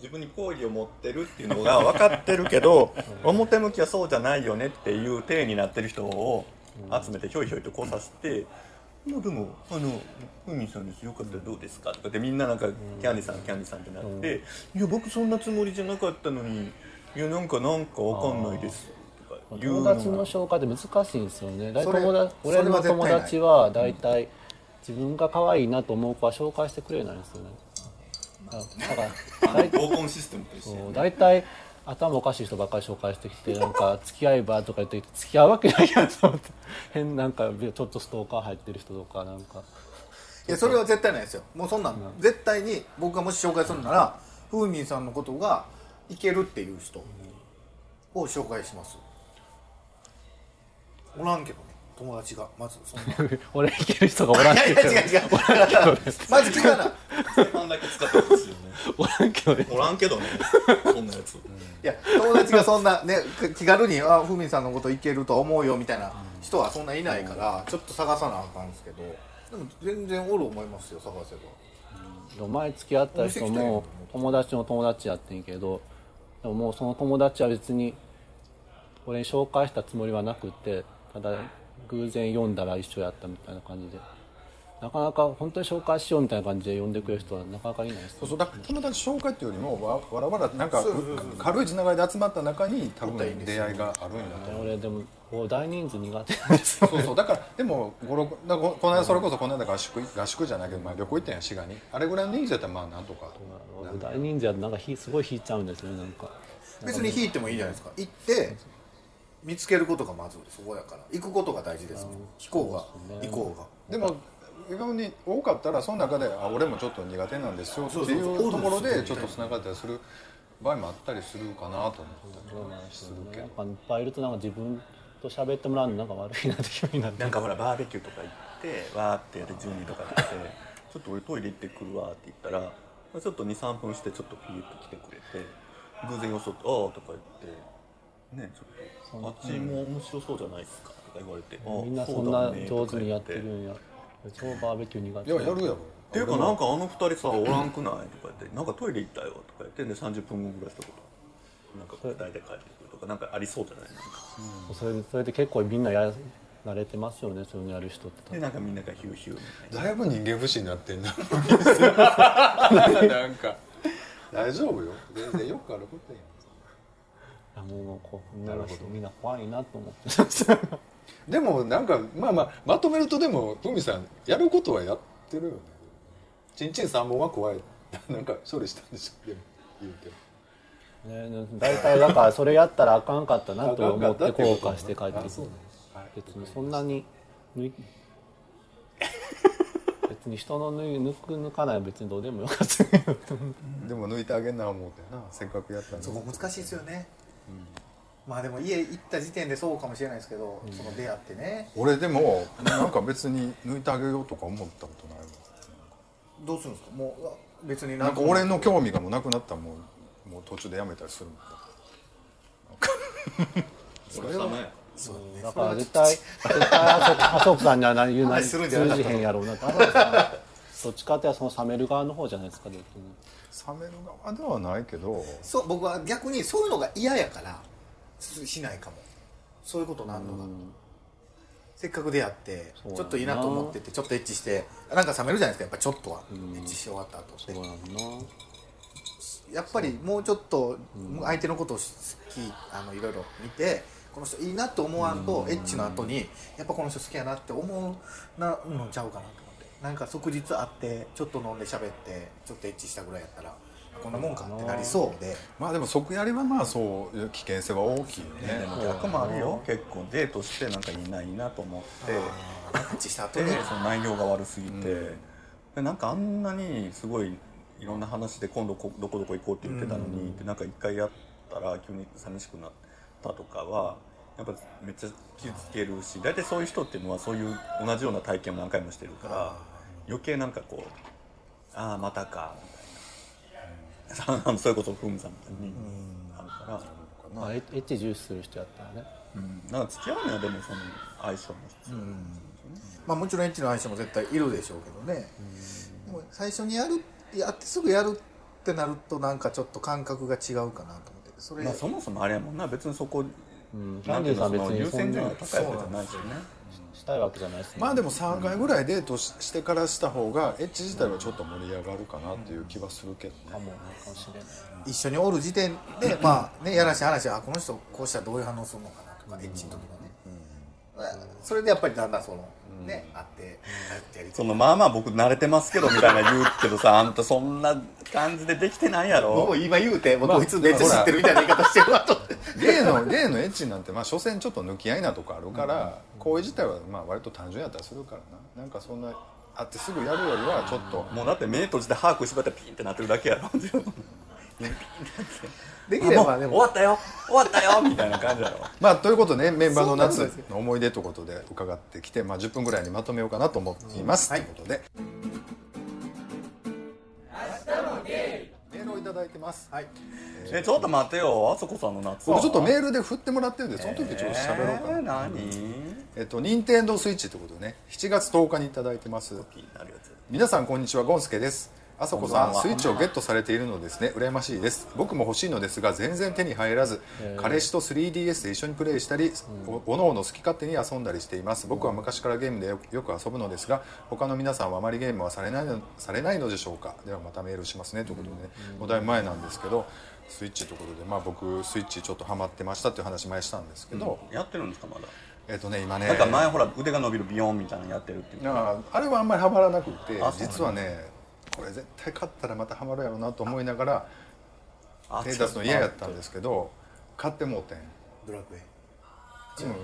自分に好意を持ってるっていうのが分かってるけど表向きはそうじゃないよねっていう体になってる人を集めてひょいひょいとこうさせて「まあでもあのふみさんですよ。かったらどうですか?」とかでみんななんかキャンディーさんキャンディーさんってなって「いや僕そんなつもりじゃなかったのにいやなんかなんか分かんないです」とか友達の紹介って難しいんですよね。大体それ友達それは俺の友達は大体自分が可愛いなと思う子は紹介してくれないんですよねだか。ら大合コンシステムと一緒そう大体頭おかしい人ばっかり紹介してきてなんか付き合いばとか言って付き合うわけないやつと思って。変なんかちょっとストーカー入ってる人とかなんか。いやそれは絶対ないですよ。もうそんなん、絶対に僕がもし紹介するならふーみんさんのことがいけるっていう人を紹介します。おらんけど。ね友達がまずそんな。い 俺いける人がおらんやいけどや違う違う。まず聞かな。い前半だけ使ってほしいよね。おらんけどね。おらんけどねそんなやつ。いや友達がそんなね気気軽に「あふみんさんのこといけると思うよ」みたいな人はそんないないからちょっと探さなあかんですけど。でも全然おる思いますよ探せば。前付き合った人も友達の友達やってんけどでももうその友達は別に俺に紹介したつもりはなくてただ偶然読んだら一緒やったみたいな感じで。なかなか本当に紹介しようみたいな感じで呼んでくれる人はなかなかいないですそうそうだから友達紹介っていうよりもわわらわらなんか軽いつながりで集まった中に多分出会いがあるんやと思う。俺でも大人数苦手なんですよ。そうそうだからでもここの間それこそこの間合宿合宿じゃないけど、まあ、旅行行ったんや滋賀に。あれぐらいの人数やったらまあなんとか。俺大人数やとなんかひすごい引いちゃうんですよねなんか。別に引いてもいいじゃないですか。行って見つけることがまずそこやから。行くことが大事です飛行が。行こうが。でも意外に多かったらその中であ俺もちょっと苦手なんですよっていうところでちょっとつながったりする場合もあったりするかなと思ったりするけど。なんかいっぱいいるとなんか自分と喋ってもらうのなんか悪いなって気分になってなんかほらバーベキューとか行ってわーってやって10人とかで来て ちょっと俺トイレ行ってくるわって言ったらちょっと23分してちょっとピーッと来てくれて偶然よそって「ああ」とか言ってねちょっと「あっちも面白そうじゃないですか」とか言われて「あみんなそうんだなね。上手にやってるんや。超バーベキュー苦手。いややるやろ。っていうかなんかあの二人さおらんくない？とか言って「なんかトイレ行ったよ」とか言ってで30分後ぐらいしたこと。なんか二人で帰ってくるとか。なんかありそうじゃない？なんか。それそれで結構みんなや慣れてますよねそういうのやる人って。でなんかみんながヒューヒューみたいな。だいぶ人間不信になってんな。なんか。大丈夫よ。全然よくあることやん。いやもうこう女の人みんな怖いなと思って。でもなんかまあまあまとめるとでもふみさんやることはやってるよね。ちんちん三本は怖い。なんか処理したんでしょでも言うてね大体だからそれやったらあかんかったなと思って後悔して帰ってくる別にそんなに抜い 別に人の抜い抜く抜かないは別にどうでもよかったけど。でも抜いてあげんな思うてな。せっかくやったのに。そこ難しいですよね、まあでも家行った時点でそうかもしれないですけど、その出会ってね。俺でもなんか別に抜いてあげようとか思ったことないわ。どうするんですか？もうあ別になんか。俺の興味がもうなくなったらもうもう途中でやめたりするもんそれはね。だから絶対絶対あそこさんには何言うな通じへんやろうなって麻生さんどっちかってその冷める側の方じゃないですか別に冷める側ではないけどそう僕は逆にそういうのが嫌やからししないかも。そういうことなんのが、せっかく出会ってちょっといいなと思っててちょっとエッチしてなんか冷めるじゃないですかやっぱちょっとは、エッチし終わった後って。やっぱりもうちょっと相手のことを好きあのいろいろ見てこの人いいなと思わんとエッチの後にやっぱこの人好きやなって思うなのちゃうかなとなんか即日会ってちょっと飲んで喋ってちょっとエッチしたぐらいやったらこんなもんかってなりそうで。まあでも即やりはまあそういう危険性は大きいよね。でも逆もあるよ。結構デートしてなんかいいないいなと思って。エッチした後で。にその内容が悪すぎて、でなんかあんなにすごいいろんな話で今度こどこどこ行こうって言ってたのに、でなんか一回やったったら急に寂しくなったとかはやっぱめっちゃ傷つけるし大体そういう人っていうのはそういう同じような体験を何回もしてるから余計なんかこう「ああまたか」みたいな、それこそフムさんみたいにあるから。まあエエッチ重視する人やったらね。うん、なんか付き合うにはでもその相性も必要、まあもちろんエッチの相性も絶対いるでしょうけどね。でも最初にやるやってすぐやるってなるとなんかちょっと感覚が違うかなと思って。それまあ、そもそもあれやもんな。別にそこ、うん。なんていうの優先順位が別高いわけじゃないしねしたいわけじゃないですね。まあでも3回ぐらいデートししてからした方がエッチ自体はちょっと盛り上がるかなっていう気はするけどね。かもかもしれない一緒におる時点でまあねやらしい話あこの人こうしたらどういう反応するのかなとかエッチの時はね、それでやっぱりだんだんその、ねあってあってやりそのまあまあ僕慣れてますけどみたいな言うけどさ あんたそんな感じでできてないやろ。僕も今言うて、僕こいつめっちゃ知ってるみたいな言い方してるわと。思ってゲイのゲイのエッチなんてまあ所詮ちょっと抜き合いなとこあるから、行為自体はまあ割と単純やったりするからな。なんかそんな会ってすぐやるよりはちょっと、もうだって目閉じて歯食いしばってピンってなってるだけやろ。ピンってなってできればあでも。もう終わったよ。終わったよ。みたいな感じやろ。まあということで、ね、メンバーの夏の思い出ということで伺ってきて、まあ、10分ぐらいにまとめようかなと思います、はい。ということで。メールをいただいてます。はい。えちょっと待ってよ。あそこさんの夏僕ちょっとメールで振ってもらってるんでその時ちょっと喋ろうかな、えー、何？えっと任天堂スイッチってことでね。7月10日にいただいてます。皆さんこんにちは。ゴンスケですあそこさこんスイッチをゲットされているのですね。羨ましいです。僕も欲しいのですが全然手に入らず彼氏と 3DS で一緒にプレイしたりおおのおの好き勝手に遊んだりしています。僕は昔からゲームでよく遊ぶのですが他の皆さんはあまりゲームはされないのされないのでしょうか？ではまたメールしますね。ということでね。もうだいぶ前なんですけどスイッチということでまあ僕スイッチちょっとハマってましたっていう話前したんですけど、やってるんですかまだ？えっとね今ね。なんか前ほら腕が伸びるビヨンみたいなのやってるっていう。ああれはあんまりハマらなくて実はねこれ絶対勝ったらまたハマるやろうなと思いながらあ手出すの嫌やったんですけど買ってもうてん。ドラクエ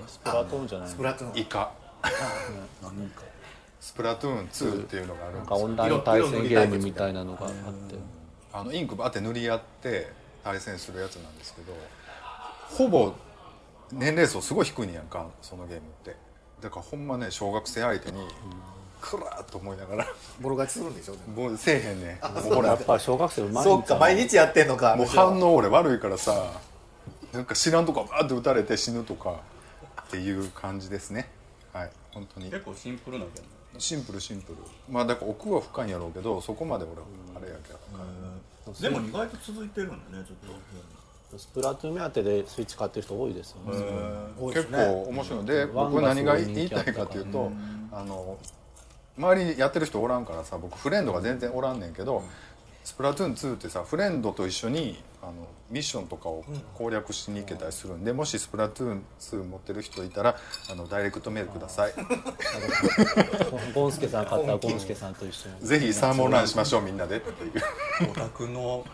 スプラトゥーンじゃないスプラトゥーン。イカ。何か。スプラトゥーン2っていうのがあるんなんですよ。かオンライン対戦ゲームみたいなのがあって。あのインクバーって塗り合って対戦するやつなんですけどほぼ年齢層すごい低いねやんかそのゲームって。だからほんまね小学生相手にクラーっと思いながら。ボロ勝ちするんでしょ？でも。もうせえへんね。ほらやっぱり小学生うまいそっか毎日やってんのかもう反応俺悪いからさなんか知らんとこバーって撃たれて死ぬとかっていう感じですね。はい本当に。結構シンプルなゲームシンプルシンプル。まあだから奥は深いんやろうけどそこまで俺あれやけど。でも意外と続いてるんだねちょっと。スプラトゥーン目当てでスイッチ買ってる人多いですよね。結構面白い。ので僕何が言いたいかというとあの周りにやってる人おらんからさ僕フレンドが全然おらんねんけどスプラトゥーン2ってさフレンドと一緒にあのミッションとかを攻略しに行けたりするんでもしスプラトゥーン2持ってる人いたらあのダイレクトメールください。ゴンスケさん買ったらゴンスケさんと一緒に。ぜひサーモンランしましょうみんなで。っていうオタクの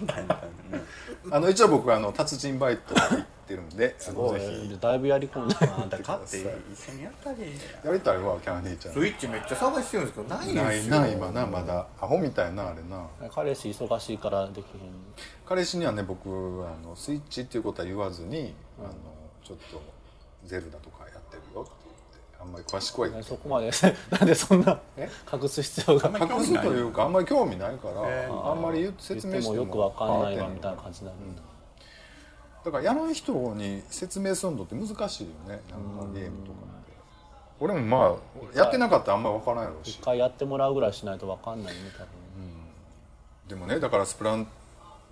みたいな感じね。あの一応僕あの達人バイト行ってるんであのぜひ。だいぶやり込んであんた買って一緒にやったり。やりたいわキャンディーちゃん。スイッチめっちゃ探してるんですけどないんですよ。ないな今なまだ。アホみたいなあれな。彼氏忙しいからできへん彼氏にはね僕あのスイッチっていうことは言わずに、あのちょっとゼルダとかやってるよって言ってあんまり詳しくは言ってそこまで。なんでそんな隠す必要が。隠すというかあんまり興味ないから、あんまり説明してもよくわかんないわみたいな感じになるんだ。だからやらない人に説明するのって難しいよね。なんかゲームとかって。俺もまあやってなかったらあんまり分からんやろうし。一回やってもらうぐらいしないとわかんないね多分。でもねだからスプラン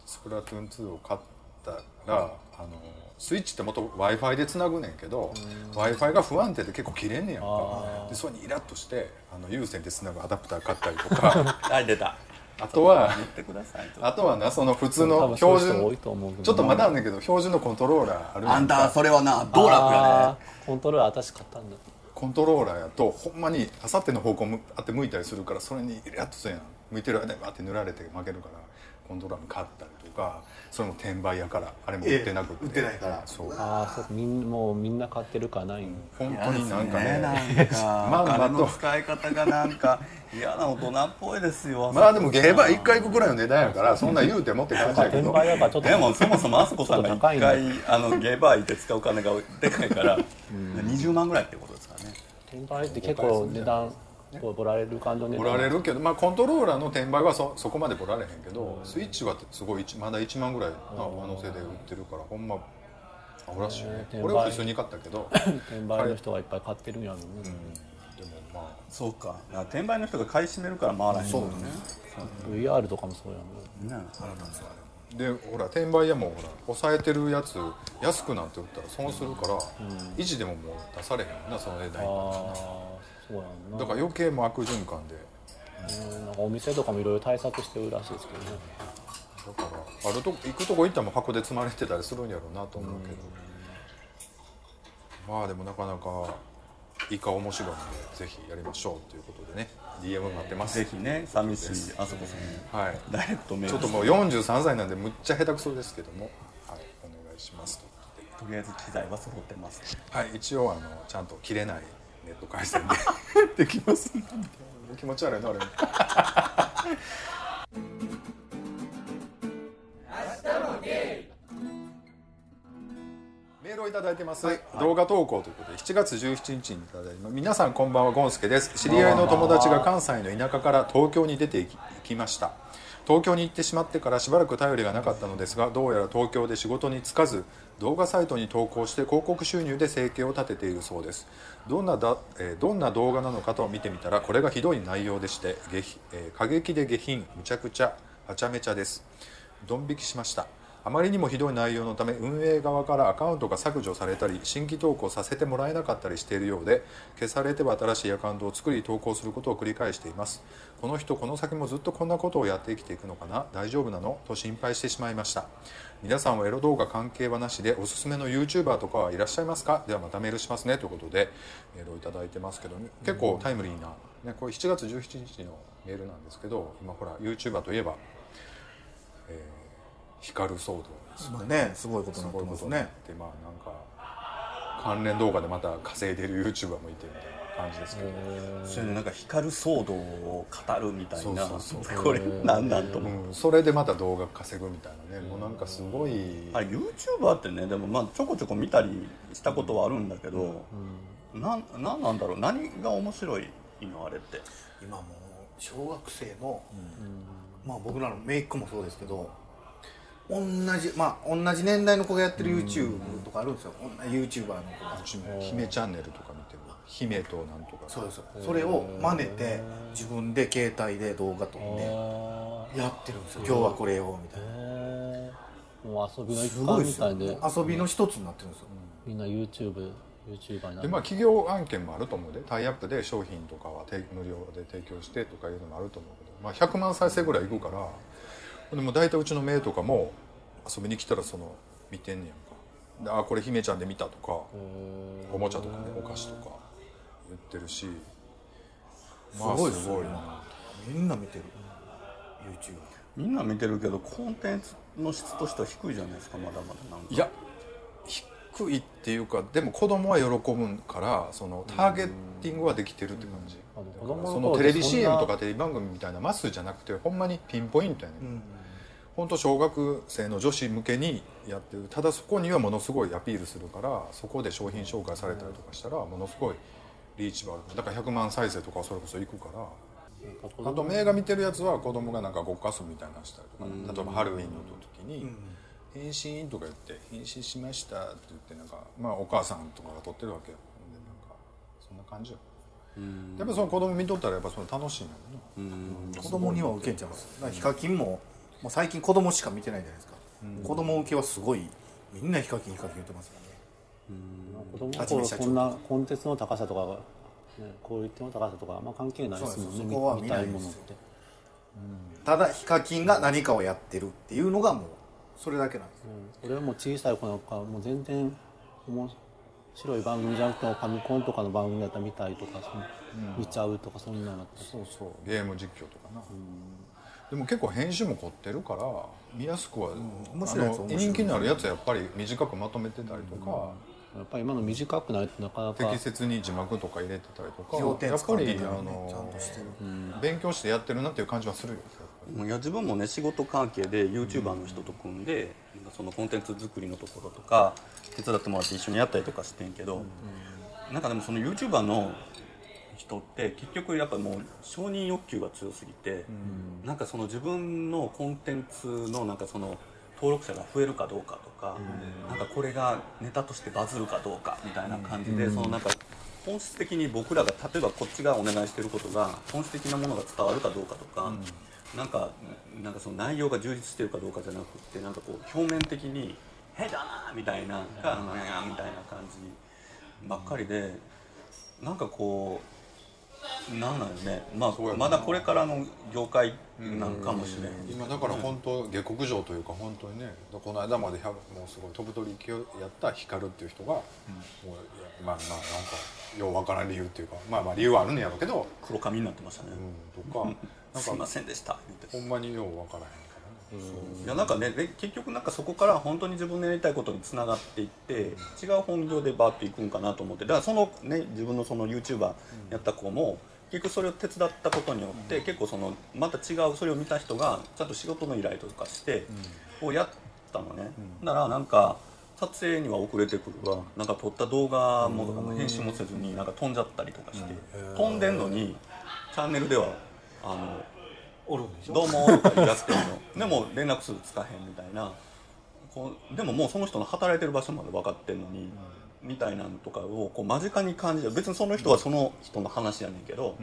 スプラトゥーン2を買ったらあのスイッチって元 w i f i でつなぐねんけど w i f i が不安定で結構切れんねやんか。あでそれにイラッとしてあの有線でつなぐアダプター買ったりとか。はい出た。あとは言ってくださいあとはなその普通多の標人多い準ちょっとまだあんねんけど標準のコントローラーあるやあんたそれはな道楽やあーコントローラー私買ったんだ。ココントローラーやとほんまにあさっての方向むあって向いたりするからそれにイラッとするやん。向いてる間にバーって塗られて負けるからコントローラーも買ったりとかそれも転売やからあれも売ってなくて、ええ売ってないから。そう。ああそうみんもうみんな買ってるかないん本当になんかねなんかまんまと。お金の使い方がなんか嫌な大人っぽいですよ。まあでもゲーバー1回行くぐらいの値段やからそんな言うてもって感じやけ転ど売だからちょっとでもそもそもあそこさんがちょっと高い1んだ回あのゲーバー行って使う金がでかいから20万ぐらいってことですかね。転売って結構値段こうボられる感じボられるけど、まあ、コントローラーの転売はそそこまでボられへんけど、スイッチはすごい一まだ1万ぐらいの可能性で売ってるからほんまアホらしいよね。えー俺は普通に買ったけど。転売の人がいっぱい買ってるんやろうね、でもまあ。そうか。転売の人が買い占めるから回らへんそうね VR とかもそうやもんね。でほら転売屋もほら抑えてるやつ安くなって売ったら損するから、維持でももう出されへんもんなその値段にああそうやんな。だから余計もう悪循環で。うんなんかお店とかもいろいろ対策してるらしいですけどね。だからあるとこ行くとこ行ったらもう箱で積まれてたりするんやろうなと思うけど、まあでもなかなかイカ面白いのでぜひやりましょうということでね。DM 待ってます。ぜひね寂しいあそこさん。にはい。ダイレクトメール。ちょっともう43歳なんでむっちゃ下手くそですけども。はいお願いしますと。とりあえず機材は揃ってます。はい一応あのちゃんと切れないネット回線で。できます？気持ち悪いな俺もメールをいただいてます、動画投稿ということで7月17日にいただいて皆さんこんばんはゴンスケです。知り合いの友達が関西の田舎から東京に出て行き行きました。東京に行ってしまってからしばらく頼りがなかったのですがどうやら東京で仕事に就かず動画サイトに投稿して広告収入で生計を立てているそうです。どんなだ、えーどんな動画なのかと見てみたらこれがひどい内容でして下、えー過激で下品むちゃくちゃはちゃめちゃです。ドン引きしました。あまりにもひどい内容のため運営側からアカウントが削除されたり新規投稿させてもらえなかったりしているようで消されては新しいアカウントを作り投稿することを繰り返しています。この人この先もずっとこんなことをやって生きていくのかな？大丈夫なの？と心配してしまいました。皆さんはエロ動画関係はなしでおすすめの YouTuber とかはいらっしゃいますか？ではまたメールしますね。ということでメールをいただいてますけど結構タイムリーな、ね、これ7月17日のメールなんですけど今ほら YouTuber といえば、えー光る騒動ですまあねすごいことになってますね。ことになってまあなんか関連動画でまた稼いでる YouTuber もいてみたいな感じですけど、それでなんか光る騒動を語るみたいなそうそうそう。これなんなんと思う。うん、それでまた動画稼ぐみたいなね。もうなんかすごい、あれ YouTuber ってねでもまあちょこちょこ見たりしたことはあるんだけど、なんなんなんだろう。何が面白いのあれって。今もう小学生の、まあ僕らの姪っ子もそうですけど同じまあ同じ年代の子がやってる YouTube とかあるんですよ、同じ YouTuber の子が。うちも姫チャンネルとか姫となんとか。そうです。それを真似て自分で携帯で動画撮ってあやってるんですよ。今日はこれをみたいな。ー。もう遊びの一すご環いで。すよみたいで遊びの一つになってるんですよ、みんな YouTube YouTuber になる。でまあ企業案件もあると思うでタイアップで商品とかは提無料で提供してとかいうのもあると思うけど、まあ、100万再生ぐらいいくからでも大体うちのメイとかも遊びに来たらその見てんねやんか。であこれ姫ちゃんで見たとかおもちゃとかねお菓子とか言ってるし。まあすごいですごいなみんな見てる。YouTube みんな見てるけどコンテンツの質としては低いじゃないですかまだまだなんか。いや低いっていうかでも子供は喜ぶからそのターゲッティングはできてるって感じ、そのテレビ CM とかテレビ番組みたいなマスじゃなくてほんまにピンポイントやね、ん、本当小学生の女子向けにやってる。ただそこにはものすごいアピールするからそこで商品紹介されたりとかしたらものすごいリーチはあるだから100万再生とかそれこそいくから。あと名が見てるやつは子供がなんかごっこ遊びみたいなのしたりとか、例えばハロウィンの時に「変身」とか言って「変身しました」って言ってなんかまあお母さんとかが撮ってるわけよ。でなんかそんな感じよ。やっぱその子供見とったらやっぱその楽しいのよな。子供には受けんちゃいます。だからヒカキンももう最近子供しか見てないじゃないですか、子供受けはすごいみん。なヒカキンヒカキン言ってますもんね子供の頃こんなコンテンツの高さとかが、ね、クオリティの高さとかあんま関係ないですもんねそこは見たいものって。ただヒカキンが何かをやってるっていうのがもうそれだけなんですよ。うん。俺はもう小さい子なんかもう全然おも白い番組じゃなくてもファミコンとかの番組だったら見たいとかその見ちゃうとかそんなの。あったそうそう。ゲーム実況とかな、でも結構編集も凝ってるから見やすくは面白いやつあの面白い人気のあるやつはやっぱり短くまとめてたりとか、やっぱり今の短くないとなかなか。適切に字幕とか入れてたりとか要点やっぱり、ありねちゃんのとしてる。勉強してやってるなっていう感じはするよ。いや自分もね仕事関係で YouTuber の人と組んで、なんかそのコンテンツ作りのところとか手伝ってもらって一緒にやったりとかしてんけど、なんかでもその YouTuber の人って結局やっぱもう承認欲求が強すぎて、なんかその自分のコンテンツのなんかその登録者が増えるかどうかとか、なんかこれがネタとしてバズるかどうかみたいな感じで、そのなんか本質的に僕らが例えばこっちがお願いしてることが本質的なものが伝わるかどうかとか、なんかなんかその内容が充実してるかどうかじゃなくってなんかこう表面的に「変だな!」みたいな「がみたいな感じばっかりでなんかこうなんなんよね、まあまだこれからの業界なんかもしれん、今だから本当下克上というか本当にねこの間まで100もうすごい飛ぶ鳥勢やった光っていう人が、もうまあまあなんかようわからん理由っていうかまあまあ理由はあるんやろうけど、黒髪になってましたね、うん、とか。なんすいまかせんでしたほんまにようわからへんいやなんかねで結局なんかそこから本当に自分のやりたいことにつながっていって違う本業でバーッといくんかなと思って。だからそのね自分のその YouTuber やった子も結局それを手伝ったことによって結構そのまた違うそれを見た人がちゃんと仕事の依頼とかしてこうやったのね。だからなんか撮影には遅れてくるわ。なんか撮った動画もとかも編集もせずになんか飛んじゃったりとかして飛んでんのにチャンネルではあのおるんでしょ？どうもとかやってるのでも連絡すぐつかへんみたいな。こうでももうその人の働いてる場所まで分かってんのに、みたいなのとかをこう間近に感じる別にその人はその人の話やねんけど、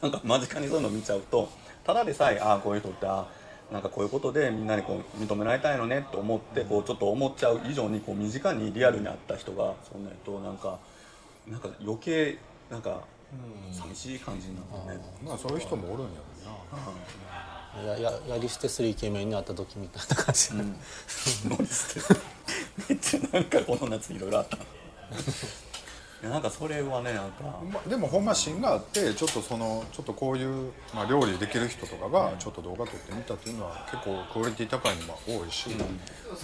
なんか間近にそういうの見ちゃうとただでさえああこういう人ってああなんかこういうことでみんなにこう認められたいのねと思ってこうちょっと思っちゃう以上にこう身近にリアルに会った人がそんなとなんかなんか余計なんか寂しい感じになってね。まあそういう人もおるんやろやややり捨てするイケメンに会った時みたいな感じ。で、乗り捨てめっちゃなんかこの夏いろいろあったいやなんかそれはねなんか。な、まあ、でもほんま芯があってちょっとそのちょっとこういう、まあ、料理できる人とかがちょっと動画撮ってみたっていうのは結構クオリティ高いのも多いし、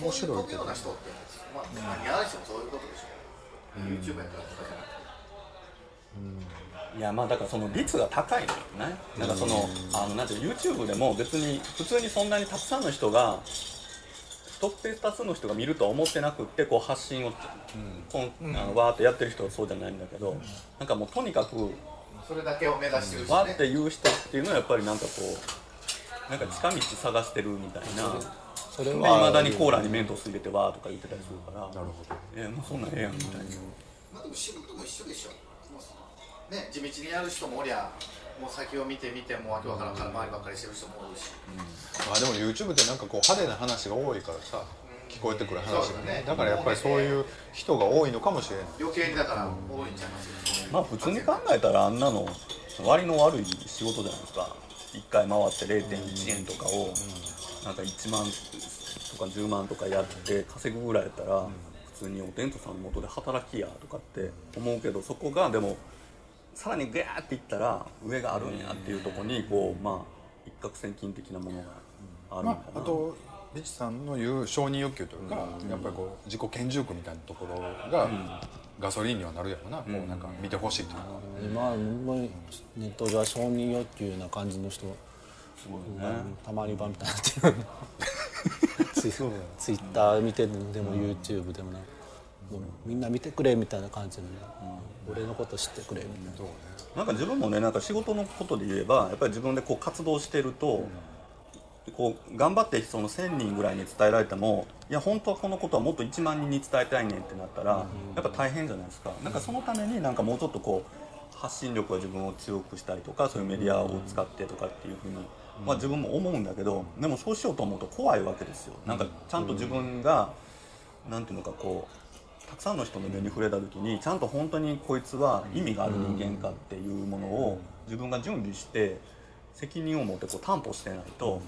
面白いけど。よ。うな人ってまあ何やらしてもそういうことでしょ YouTube やからとかじゃなくていやまあだからその率が高いのよね。なんかそのあのなんていう YouTube でも別に普通にそんなにたくさんの人が不特定多数の人が見るとは思ってなくってこう発信を、こん。あのわーってやってる人はそうじゃないんだけど、なんかもうとにかくそれだけを目指してるしわーっねて言う人っていうのはやっぱりなんかこうなんか近道探してるみたいな。それいはまだにコーラにメントス入れてわーとか言ってたりするから。なるほど。えもうそんなんええやんみたいな。まあでも仕事も一緒でしょね地道にやる人もおりゃもう先を見て見てもうわけわからんから周りばっかりしてる人もおるし、まあでも YouTube ってなんかこう派手な話が多いからさ聞こえてくる話がそうだねね。だからやっぱりそういう人が多いのかもしれない。余計にだから多いんちゃいますよ、まあ普通に考えたらあんなの割の悪い仕事じゃないですか。1回回って0.1円とかをなんか1万とか10万とかやって稼ぐぐらいやったら普通におテントさんの元で働きやとかって思うけどそこがでもさらにガーっていったら上があるんやっていうところにこうまあ一攫千金的なものがあるんまかな、あ、あとリチさんの言う承認欲求というか、やっぱりこう自己顕示欲みたいなところがガソリンにはなるやろな、こうなんか見てほしいというか、今はほんまにネット上は承認欲求な感じの人、すごいよね。うんたまり場みたいになってる ツイツイッター見てでも YouTube でもなもうみんな見てくれみたいな感じでね、俺のこと知ってくれみたいな、なんか自分もねなんか仕事のことで言えばやっぱり自分でこう活動してると、こう頑張ってその1,000人ぐらいに伝えられてもいや本当はこのことはもっと1万人に伝えたいねんってなったら、やっぱ大変じゃないですか。なんかそのためになんかもうちょっとこう発信力は自分を強くしたりとかそういうメディアを使ってとかっていうふうに、まあ、自分も思うんだけどでもそうしようと思うと怖いわけですよ。なんかちゃんと自分が、なんていうのかこうたくさんの人の目に触れた時にちゃんと本当にこいつは意味がある人間かっていうものを自分が準備して責任を持ってこう担保してないと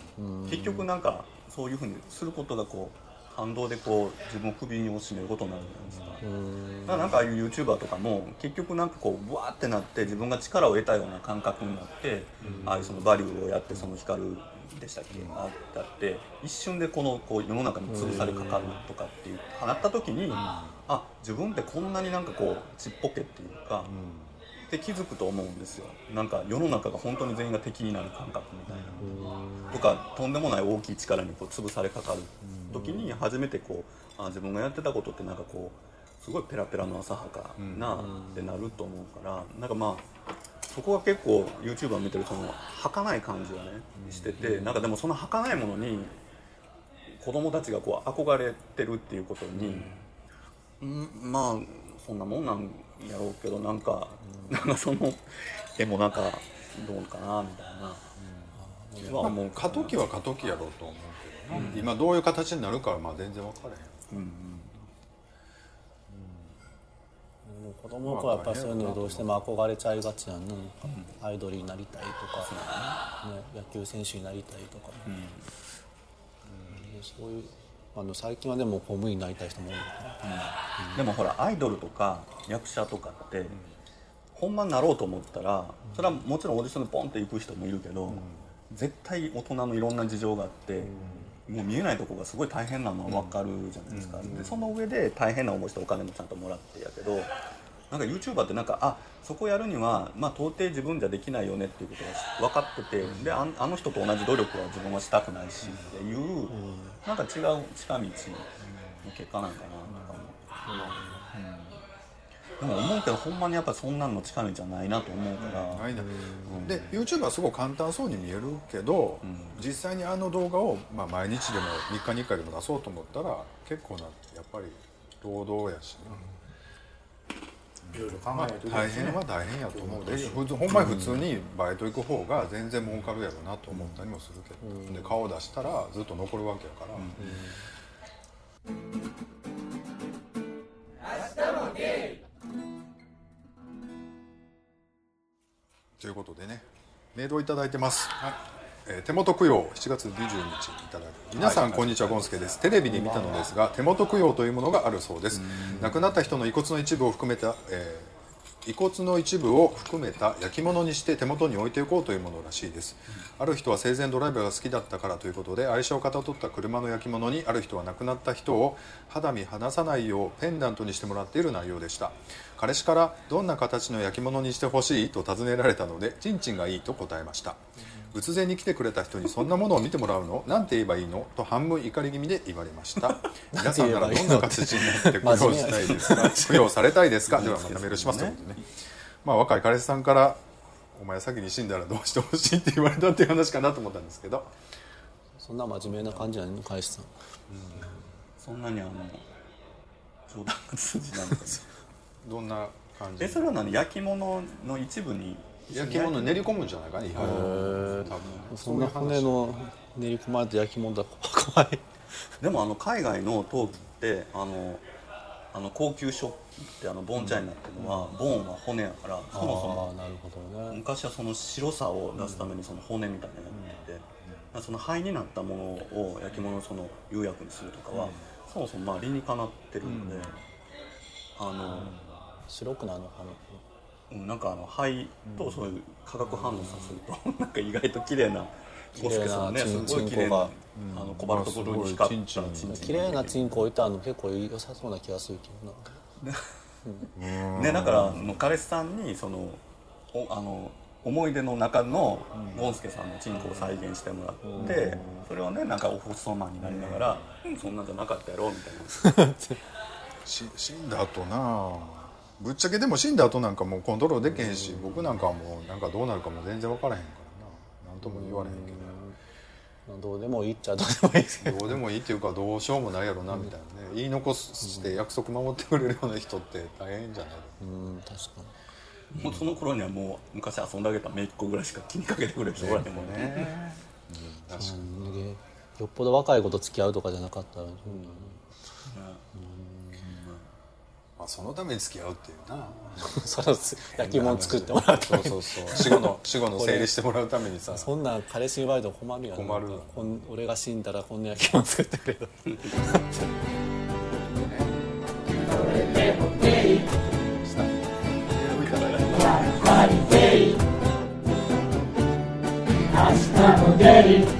結局なんかそういうふうにすることがこう反動でこう自分を首に絞めることになるじゃないですか。だからなんかああいう YouTuber とかも結局なんかこうブワーってなって自分が力を得たような感覚になって、ああいうそのバリューをやってその光るでしたっけ、あだって一瞬でこのこう世の中に潰されかかるとかっていうなった時に、あ自分ってこんなになんかこうちっぽけっていうか、って気づくと思うんですよ。なんか世の中が本当に全員が敵になる感覚みたいな、とかとんでもない大きい力にこう潰されかかる時に初めてこうあ自分がやってたことってなんかこうすごいペラペラの浅はかなってなると思うからなんかまあそこが結構 YouTuber 見てるその儚い感じがねしててなんかでもその儚いものに子供たちがこう憧れてるっていうことに、うん、まあそんなもんなんやろうけどなんか、なんかそのでもなんかどうかなみたいな、は思う過渡期は過渡期やろうと思うけどな、今どういう形になるかはまあ全然分からへん。もう子供の頃はやっぱりそういうのにどうしても憧れちゃいがちやんななん。かアイドルになりたいとか、ね、野球選手になりたいとか、うん。でそういうあの最近はでも公務員になりたい人も多いのかなでもほらアイドルとか役者とかって、ほんまになろうと思ったらそれはもちろんオーディションでポンって行く人もいるけど、絶対大人のいろんな事情があって、もう見えないとこがすごい大変なのは分かるじゃないですか、でその上で大変な思いしてお金もちゃんともらってやけどなんか YouTuber ってなんかあそこやるには、まあ、到底自分じゃできないよねっていうことが分かっててであんあの人と同じ努力は自分はしたくないしっていう、なんか違う近道の結果なんかなとか思って。でも思うけどほんまにやっぱそんなんの近道じゃないなと思うから、ないな。で YouTube はすごい簡単そうに見えるけど、実際にあの動画を、まあ、毎日でも3日に1回でも出そうと思ったら結構なやっぱり労働やしな、いろいろ考まあえないといけない大変は大変やと思うでほんまに普通にバイト行く方が全然儲かるやろなと思ったりもするけど、で顔出したらずっと残るわけやから、ということでねメールをいただいてます、えー手元供養7月20日いただき皆さん、こんにちはゴンスケです。テレビで見たのですが手元供養というものがあるそうです。亡くなった人の遺骨の一部を含めた、えー遺骨の一部を含めた焼き物にして手元に置いておこうというものらしいです、ある人は生前ドライブが好きだったからということで愛車をかたどった車の焼き物にある人は亡くなった人を肌身離さないようペンダントにしてもらっている内容でした。彼氏からどんな形の焼き物にしてほしいと尋ねられたのでチンチンがいいと答えました仏前に来てくれた人にそんなものを見てもらうの？なんて言えばいいの？と半分怒り気味で言われました。皆さんならどんな形になって供養したいですか？供養されたいですか？ではまたメールしますということでね。まあ若い彼氏さんからお前先に死んだらどうしてほしいって言われたっていう話かなと思ったんですけど。そんな真面目な感じじゃないの？返しさん。そんなにあの冗談が通じないんですよ。どんな感じ？えそれは何？焼き物の一部に焼き物練り込むんじゃないかね多分。そんな骨の練り込まれた焼き物だ怖い。でもあの海外の陶器ってあのあの高級食器ってあのボンチャイナっていうのは、ボーンは骨やからそもそもなるほどね。昔はその白さを出すためにその骨みたいなのやってて、だからその灰になったものを焼き物のその釉薬にするとかは、そもそもまあ理にかなってるので、あの、白くなるのかな？うんなんかあの灰とそういう化学反応させると、なんか意外と綺麗なゴスケさんねすごい綺麗なチンコがあのコバルトブルーに光ったチンチン。綺麗なチンコ置いてあるの結構良さそうな気がするけどな。ね、だからもう彼氏さんにそのおあの思い出の中のゴンスケさんのチンコを再現してもらって、それをねなんかお細間になりながら「うんそんなんじゃなかったやろ」みたいな。し死んだ後なぶっちゃけでも死んだ後なんかもうコントロールできへんし、僕なんかはもうなんかどうなるかも全然分からへんからな。何とも言われへんけまあどうでもいいっちゃ どうでもいいですけどどどうでもいいっていうかどうしようもないやろなみたいなね。言い残して約束守ってくれるような人って大変じゃない？うん確かに。もうその頃にはもう昔遊んであげた姪っ子ぐらいしか気にかけてくれる人おらへんもんね。ね確かに。よっぽど若い子と付き合うとかじゃなかったら、うんあそのために付き合うっていうな。その焼き物作ってもらうために。そうそうそう。死後の 死後の整理してもらうためにさ。そんなん彼氏に言われても困るやん困るこん俺が死んだらこんな焼き物作ってくれる。明日も出る